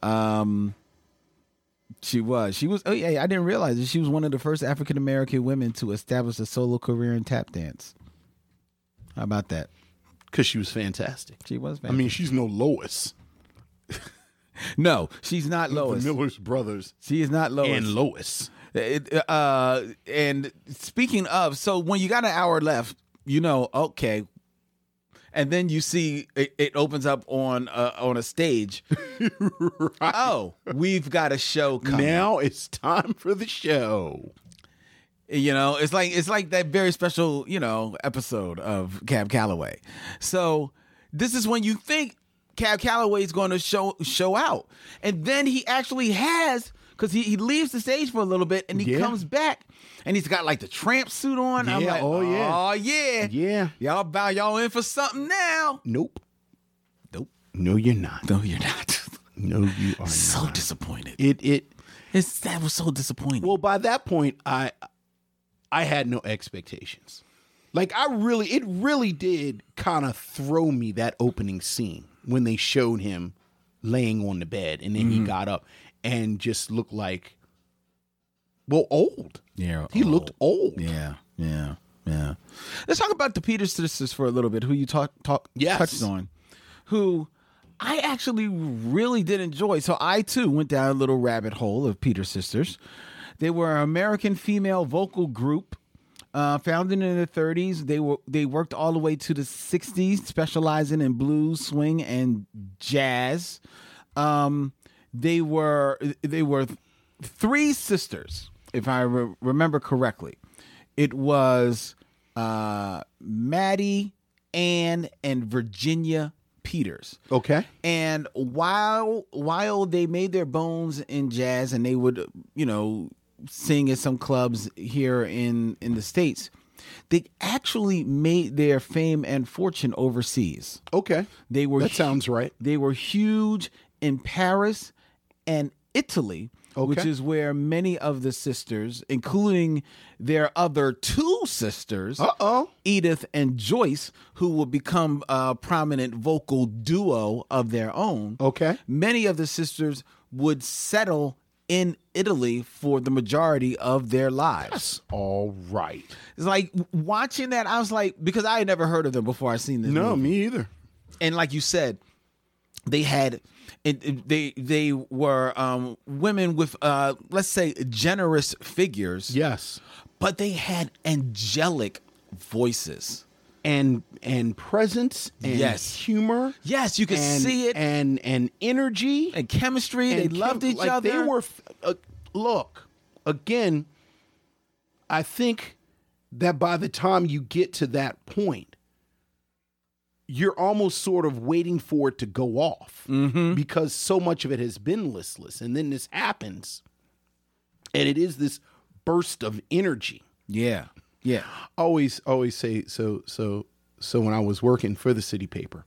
Um, she was. She was. Oh yeah, I didn't realize it. She was one of the first African American women to establish a solo career in tap dance. How about that? Because she was fantastic. She was. I mean, she's no Lois. no, she's not Lois. The Miller's brothers She is not Lois. and Lois. It, uh, and speaking of, so when you got an hour left, you know, okay, and then you see it, it opens up on uh, on a stage. Oh, we've got a show coming. Now it's time for the show. You know, it's like it's like that very special, you know, episode of Cab Calloway. So this is when you think Cab Calloway is going to show show out, and then he actually has because he, he leaves the stage for a little bit and he Yeah. comes back and he's got like the tramp suit on. I'm like, oh, yeah. oh yeah, Yeah. y'all bow y'all in for something now. Nope. Nope, No, you're not. no, you're not. No, you are so not. disappointed. It it It's that was so disappointing. well by that point I I had no expectations. Like I really it really did kind of throw me that opening scene when they showed him laying on the bed and then Mm-hmm. he got up and just looked like well old. yeah, He oh. looked old. Yeah, yeah, yeah. Let's talk about the Peter sisters for a little bit, who you talk talk Yes. touched on, who I actually really did enjoy. So I too went down a little rabbit hole of Peter sisters. They were an American female vocal group. Uh, founded in the 30s, they were they worked all the way to the 60s, specializing in blues, swing, and jazz. Um, they were they were three sisters, if I re- remember correctly. It was uh, Maddie, Ann, and Virginia Peters. Okay. And while while they made their bones in jazz and they would, you know, sing at some clubs here in in the states, they actually made their fame and fortune overseas. Okay. They were That sounds right. They were huge in Paris and Italy, which is where many of the sisters, including their other two sisters, Uh-oh. Edith and Joyce, who will become a prominent vocal duo of their own. Okay. Many of the sisters would settle in Italy for the majority of their lives. That's all right. It's like watching that, I was like, because I had never heard of them before I seen this. No, movie me either. and like you said, they had it, it- they they were um, women with uh, let's say generous figures, Yes. but they had angelic voices. and and presence and Yes. humor. Yes, you could and, see it. and and energy And chemistry, they and loved each like other. They were f- uh, look again. I think that by the time you get to that point, you're almost sort of waiting for it to go off Mm-hmm. because so much of it has been listless, and then this happens, and it is this burst of energy yeah, yeah. always always say so so so when I was working for the city paper,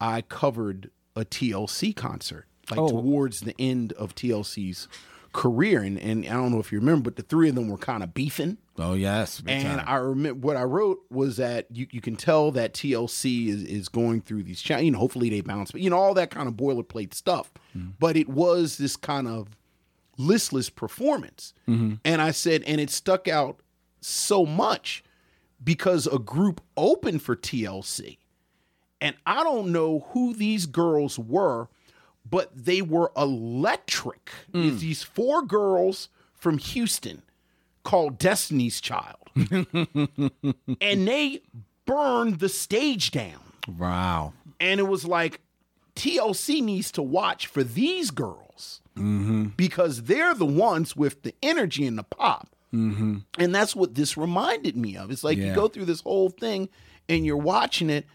I covered a TLC concert like Oh. towards the end of TLC's career, and and I don't know if you remember, but the three of them were kind of beefing. Oh yes, And time. I remember what I wrote was that you, you can tell that TLC is, is going through these cha- you know hopefully they bounce, but you know all that kind of boilerplate stuff. Mm-hmm. But it was this kind of listless performance, mm-hmm. and I said, and it stuck out so much because a group opened for TLC, and I don't know who these girls were, but they were electric. Mm. It's these four girls from Houston called Destiny's Child. and they burned the stage down. wow. And it was like TLC needs to watch for these girls mm-hmm. because they're the ones with the energy and the pop. Mm-hmm. And that's what this reminded me of. It's like you go through this whole thing and you're watching it.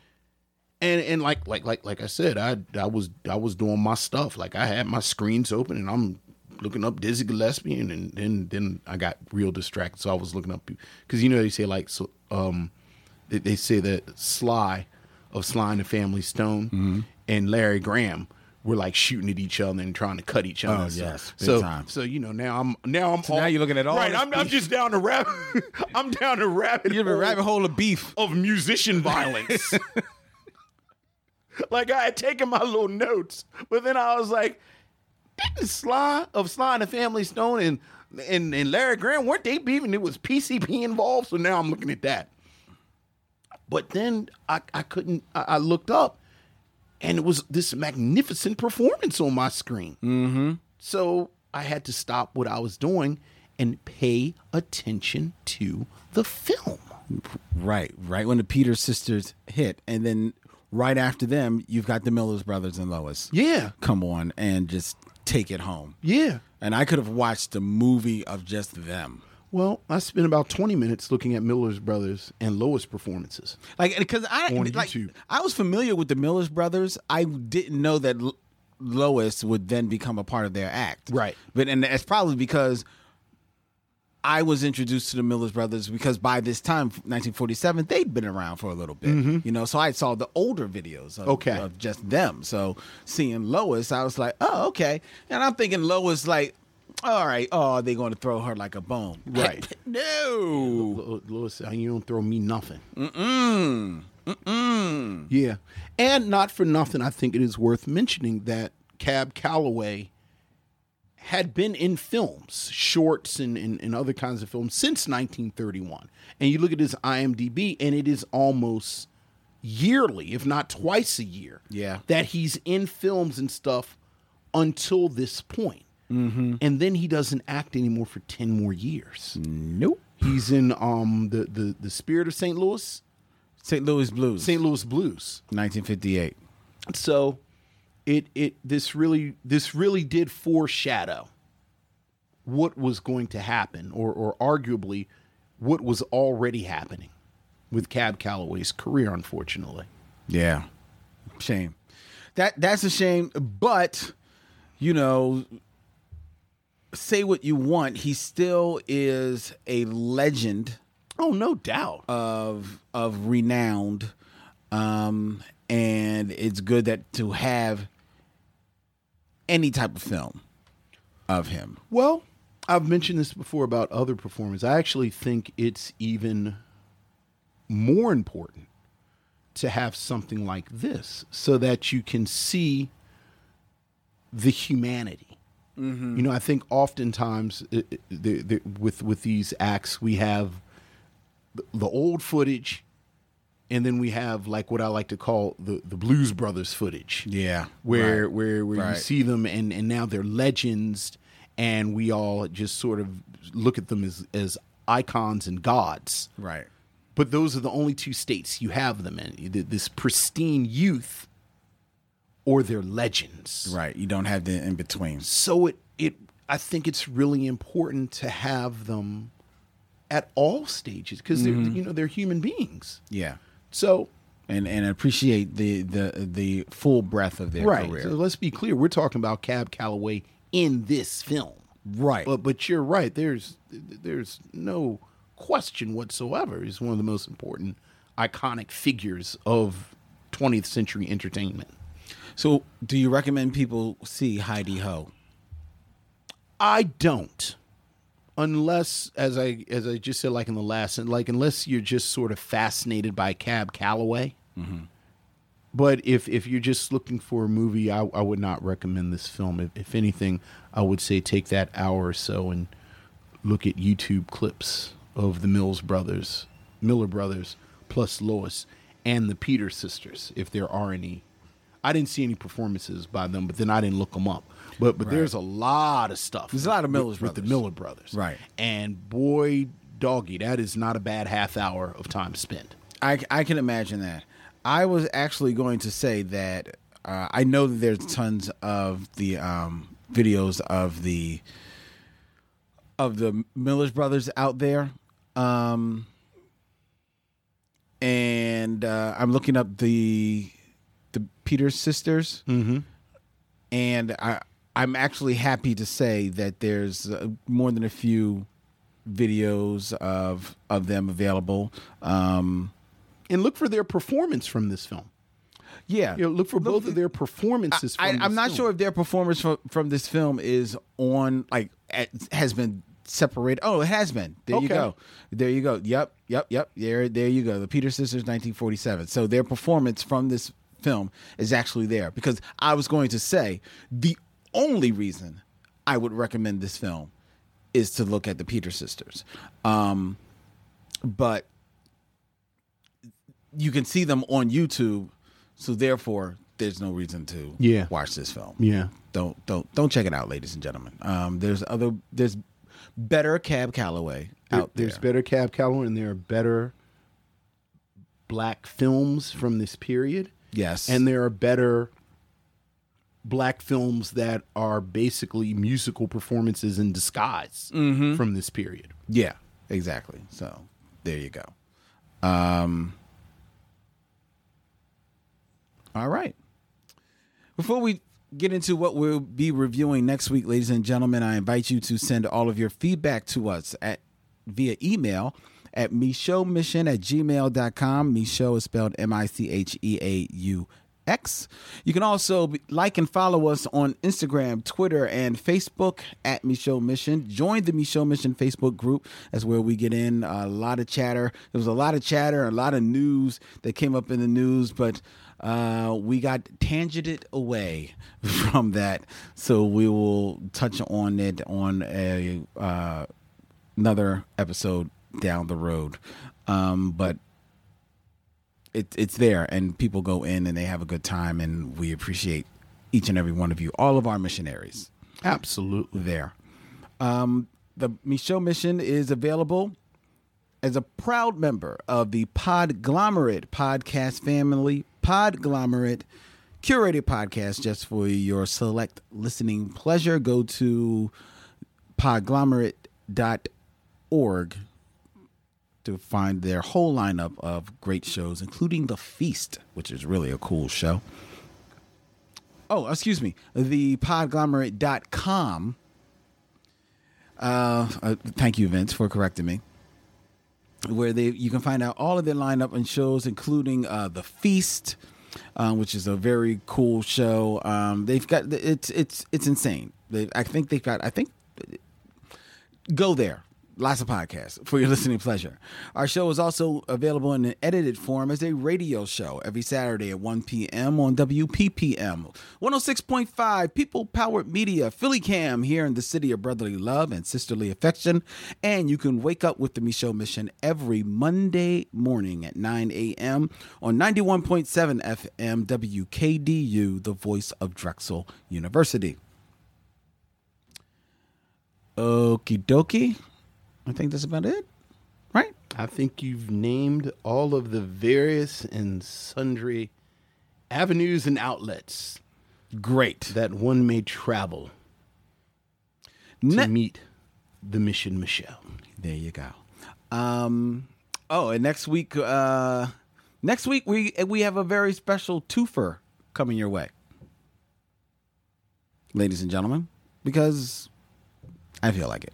And, and like like like like I said, I I was I was doing my stuff. Like I had my screens open and I'm looking up Dizzy Gillespie and then then, then I got real distracted. So I was looking up because you know they say like so um they, they say that Sly of Sly and the Family Stone Mm-hmm. and Larry Graham were like shooting at each other and trying to cut each other. Oh, So- yes, so time. so you know now I'm now I'm now you're looking at all right. I'm, I'm just down the rabbit. I'm down the rabbit. You have a rabbit hole of beef. of musician violence. like I had taken my little notes, but then I was like, didn't Sly of Sly and the Family Stone and and, and Larry Graham weren't they beefing? It was PCP involved, so now I'm looking at that. But then I, I couldn't. I, I looked up, and it was this magnificent performance on my screen. Mm-hmm. So I had to stop what I was doing and pay attention to the film. Right, right when the Peter sisters hit, and then right after them, you've got the Millers brothers and Lois. Yeah, come on and just take it home. yeah. And I could have watched a movie of just them. Well, I spent about 20 minutes looking at Miller's Brothers and Lois performances. Like, because I On like, YouTube. I was familiar with the Millers brothers. I didn't know that Lois would then become a part of their act. Right. But and it's probably because I was introduced to the Millers brothers because by this time, 1947, they'd been around for a little bit. You know, so I saw the older videos of, Mm-hmm. Okay. of just them. So seeing Lois, I was like, oh, okay. And I'm thinking Lois, like, all right, oh, they're going to throw her like a bone. Right. no. Lois, you don't throw me nothing. Mm-mm. Mm-mm. Yeah. And not for nothing, I think it is worth mentioning that Cab Calloway had been in films, shorts and, and, and other kinds of films since 1931. And you look at his IMDb, and it is almost yearly, if not twice a year, Yeah. that he's in films and stuff until this point. Mm-hmm. And then he doesn't act anymore for 10 more years. Nope. He's in um the the, the Spirit of St. Louis, St. Louis Blues. St. Louis Blues. 1958. So it it this really this really did foreshadow what was going to happen, or or arguably what was already happening with Cab Calloway's career, unfortunately. Yeah. Shame. That that's a shame, but you know, say what you want, he still is a legend Oh, no doubt. of of renowned um and it's good that to have any type of film of him. Well, I've mentioned this before about other performers. I actually think it's even more important to have something like this so that you can see the humanity. Mm-hmm. You know, I think oftentimes it, it- the, the, with with these acts we have the, the old footage, and then we have like what I like to call the the Blues Brothers footage Yeah. where Right. where where you see them and and now they're legends and we all just sort of look at them as as icons and gods. Right. But those are the only two states you have them in this pristine youth or their legends. Right. You don't have the in between. So it, it, I think it's really important to have them at all stages because they're, mm-hmm. you know, they're human beings. Yeah. So And and appreciate the the the full breadth of their right. career. So let's be clear. We're talking about Cab Calloway in this film. right. But but you're right. There's there's no question whatsoever. He's one of the most important iconic figures of 20th century entertainment. so, do you recommend people see Hi-De-Ho? I don't. Unless as I as I just said like in the last and like unless you're just sort of fascinated by Cab Calloway. Mm-hmm. But if if you're just looking for a movie, I, I would not recommend this film. If, if anything, I would say take that hour or so and look at YouTube clips of the Mills brothers, Miller brothers, plus Lois and the Peter sisters, if there are any. I didn't see any performances by them, but then I didn't look them up. But but there's a lot of stuff. There's a lot of with- Miller's with the. Miller brothers, Right. And boy, doggy, that is not a bad half hour of time spent. I, I can imagine that. I was actually going to say that uh, I know that there's tons of the um, videos of the of the Miller's brothers out there, um, and uh, I'm looking up the the Peters sisters, mm-hmm. and I I'm actually happy to say that there's uh, more than a few videos of of them available. Um, And look for their performance from this film. yeah, You know, look for both of their performances. From I, I'm not film. sure if their performance from, from this film is on like at, has been separated. Oh, it has been. There you go. There you go. Yep, yep, yep. There, there you go. The Peter Sisters, 1947. So their performance from this film is actually there because I was going to say the only reason I would recommend this film is to look at the Peter Sisters, um, but you can see them on YouTube. So therefore, there's no reason to Yeah. watch this film. Yeah. Don't don't don't check it out, ladies and gentlemen. Um, there's other there's better Cab Calloway There- out there. There's better Cab Calloway, and there are better black films from this period. Yes. and there are better black films that are basically musical performances in disguise Mm-hmm. from this period. Yeah, exactly. So there you go. Um, all right. Before we get into what we'll be reviewing next week, ladies and gentlemen, I invite you to send all of your feedback to us at via email at micheauxmission at gmail.com. Micheaux is spelled M I C H E A U X. You can also like and follow us on Instagram, Twitter, and Facebook at Micheaux Mission. Join the Micheaux Mission Facebook group. That's where we get in a lot of chatter. There was a lot of chatter, a lot of news that came up in the news, but uh, we got tangented away from that. So we will touch on it on a uh, another episode down the road. Um, but it, it's there and people go in and they have a good time and we appreciate each and every one of you all of our missionaries. Absolutely. there. Um, the Micheaux mission is available as a proud member of the podglomerate podcast family podglomerate curated podcast just for your select listening pleasure. Go to podglomerate.org to find their whole lineup of great shows, including The Feast, which is really a cool show. Oh, excuse me, the podglomerate.com. Uh, uh, thank you, Vince, for correcting me. Where they you can find out all of their lineup and shows, including uh, The Feast, uh, which is a very cool show. Um, they've got it's it's it's insane. They, I think they've got I think go there. Lots of podcasts for your listening pleasure. Our show is also available in an edited form as a radio show every Saturday at 1 p.m. on WPPM 106.5 People Powered Media, PhillyCAM here in the city of brotherly love and sisterly affection. And you can wake up with the Micheaux Mission every Monday morning at 9 a.m. on 91.7 FM WKDU, the voice of Drexel University. Okie dokie. I think that's about it. Right? I think you've named all of the various and sundry avenues and outlets Great. that one may travel to meet the mission Michelle. There you go. Um, oh, and next week, uh, next week we we have a very special twofer coming your way, ladies and gentlemen, because I feel like it.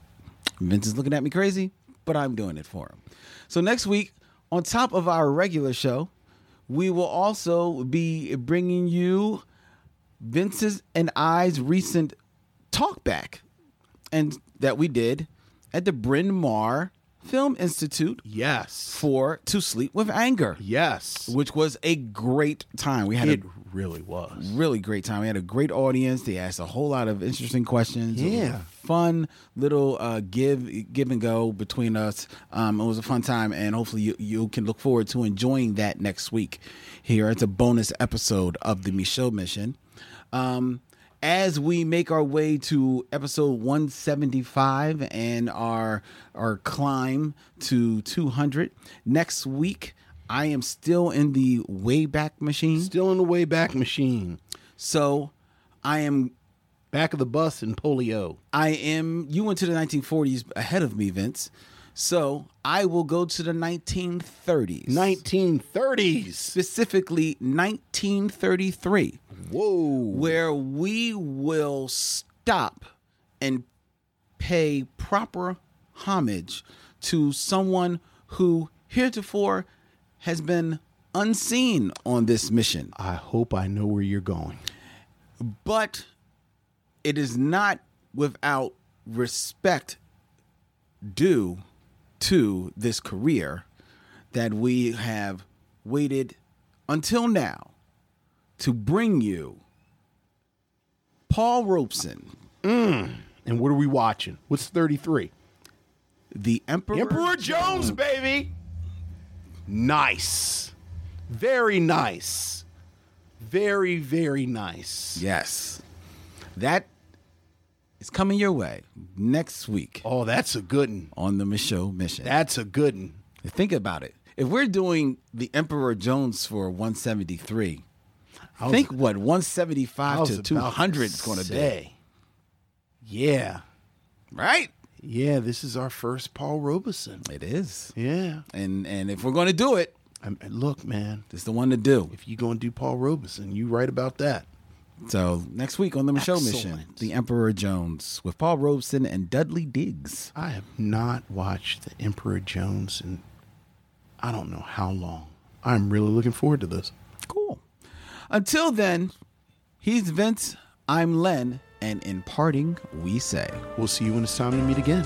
Vince is looking at me crazy, but I'm doing it for him. So next week, on top of our regular show, we will also be bringing you Vince's and I's recent talk back and that we did at the Bryn Mawr Film Institute Yes. for To Sleep with Anger, Yes. which was a great time. We had It a really was. really great time. We had a great audience. They asked a whole lot of interesting questions. It was a Yeah. fun little uh, give give and go between us. Um, it was a fun time, and hopefully you, you can look forward to enjoying that next week. Here, it's a bonus episode of the Micheaux Mission. Um, as we make our way to episode 175 and our our climb to 200 next week i am still in the wayback machine Still in the way back machine. so I am Back of the bus in polio. I am you went to the 1940s ahead of me, Vince. So I will go to the 1930s. 1930s. specifically 1933, Whoa. where we will stop and pay proper homage to someone who heretofore has been unseen on this mission. I hope I know where you're going. but it is not without respect due to this career that we have waited until now to bring you Paul Robeson, mm. And what are we watching? What's 33? the Emperor. Emperor Jones, baby. Nice. Very nice. Very, very nice. Yes. That is coming your way next week Oh, that's a good one. on the Micheaux mission. That's a good one. Think about it. If we're doing the Emperor Jones for 173, was- think what 175 to 200 is going to be. Yeah. Right? Yeah, this is our first Paul Robeson. It is. Yeah. And and if we're going to do it, Um, look, man, it's the one to do. if you're going to do Paul Robeson, you right about that. So next week on the Micheaux mission, the Emperor Jones with Paul Robeson and Dudley Digges. I have not watched The Emperor Jones in I don't know how long. I'm really looking forward to this. Until then, he's Vince, I'm Len, and in parting, we say. We'll see you when it's time to meet again.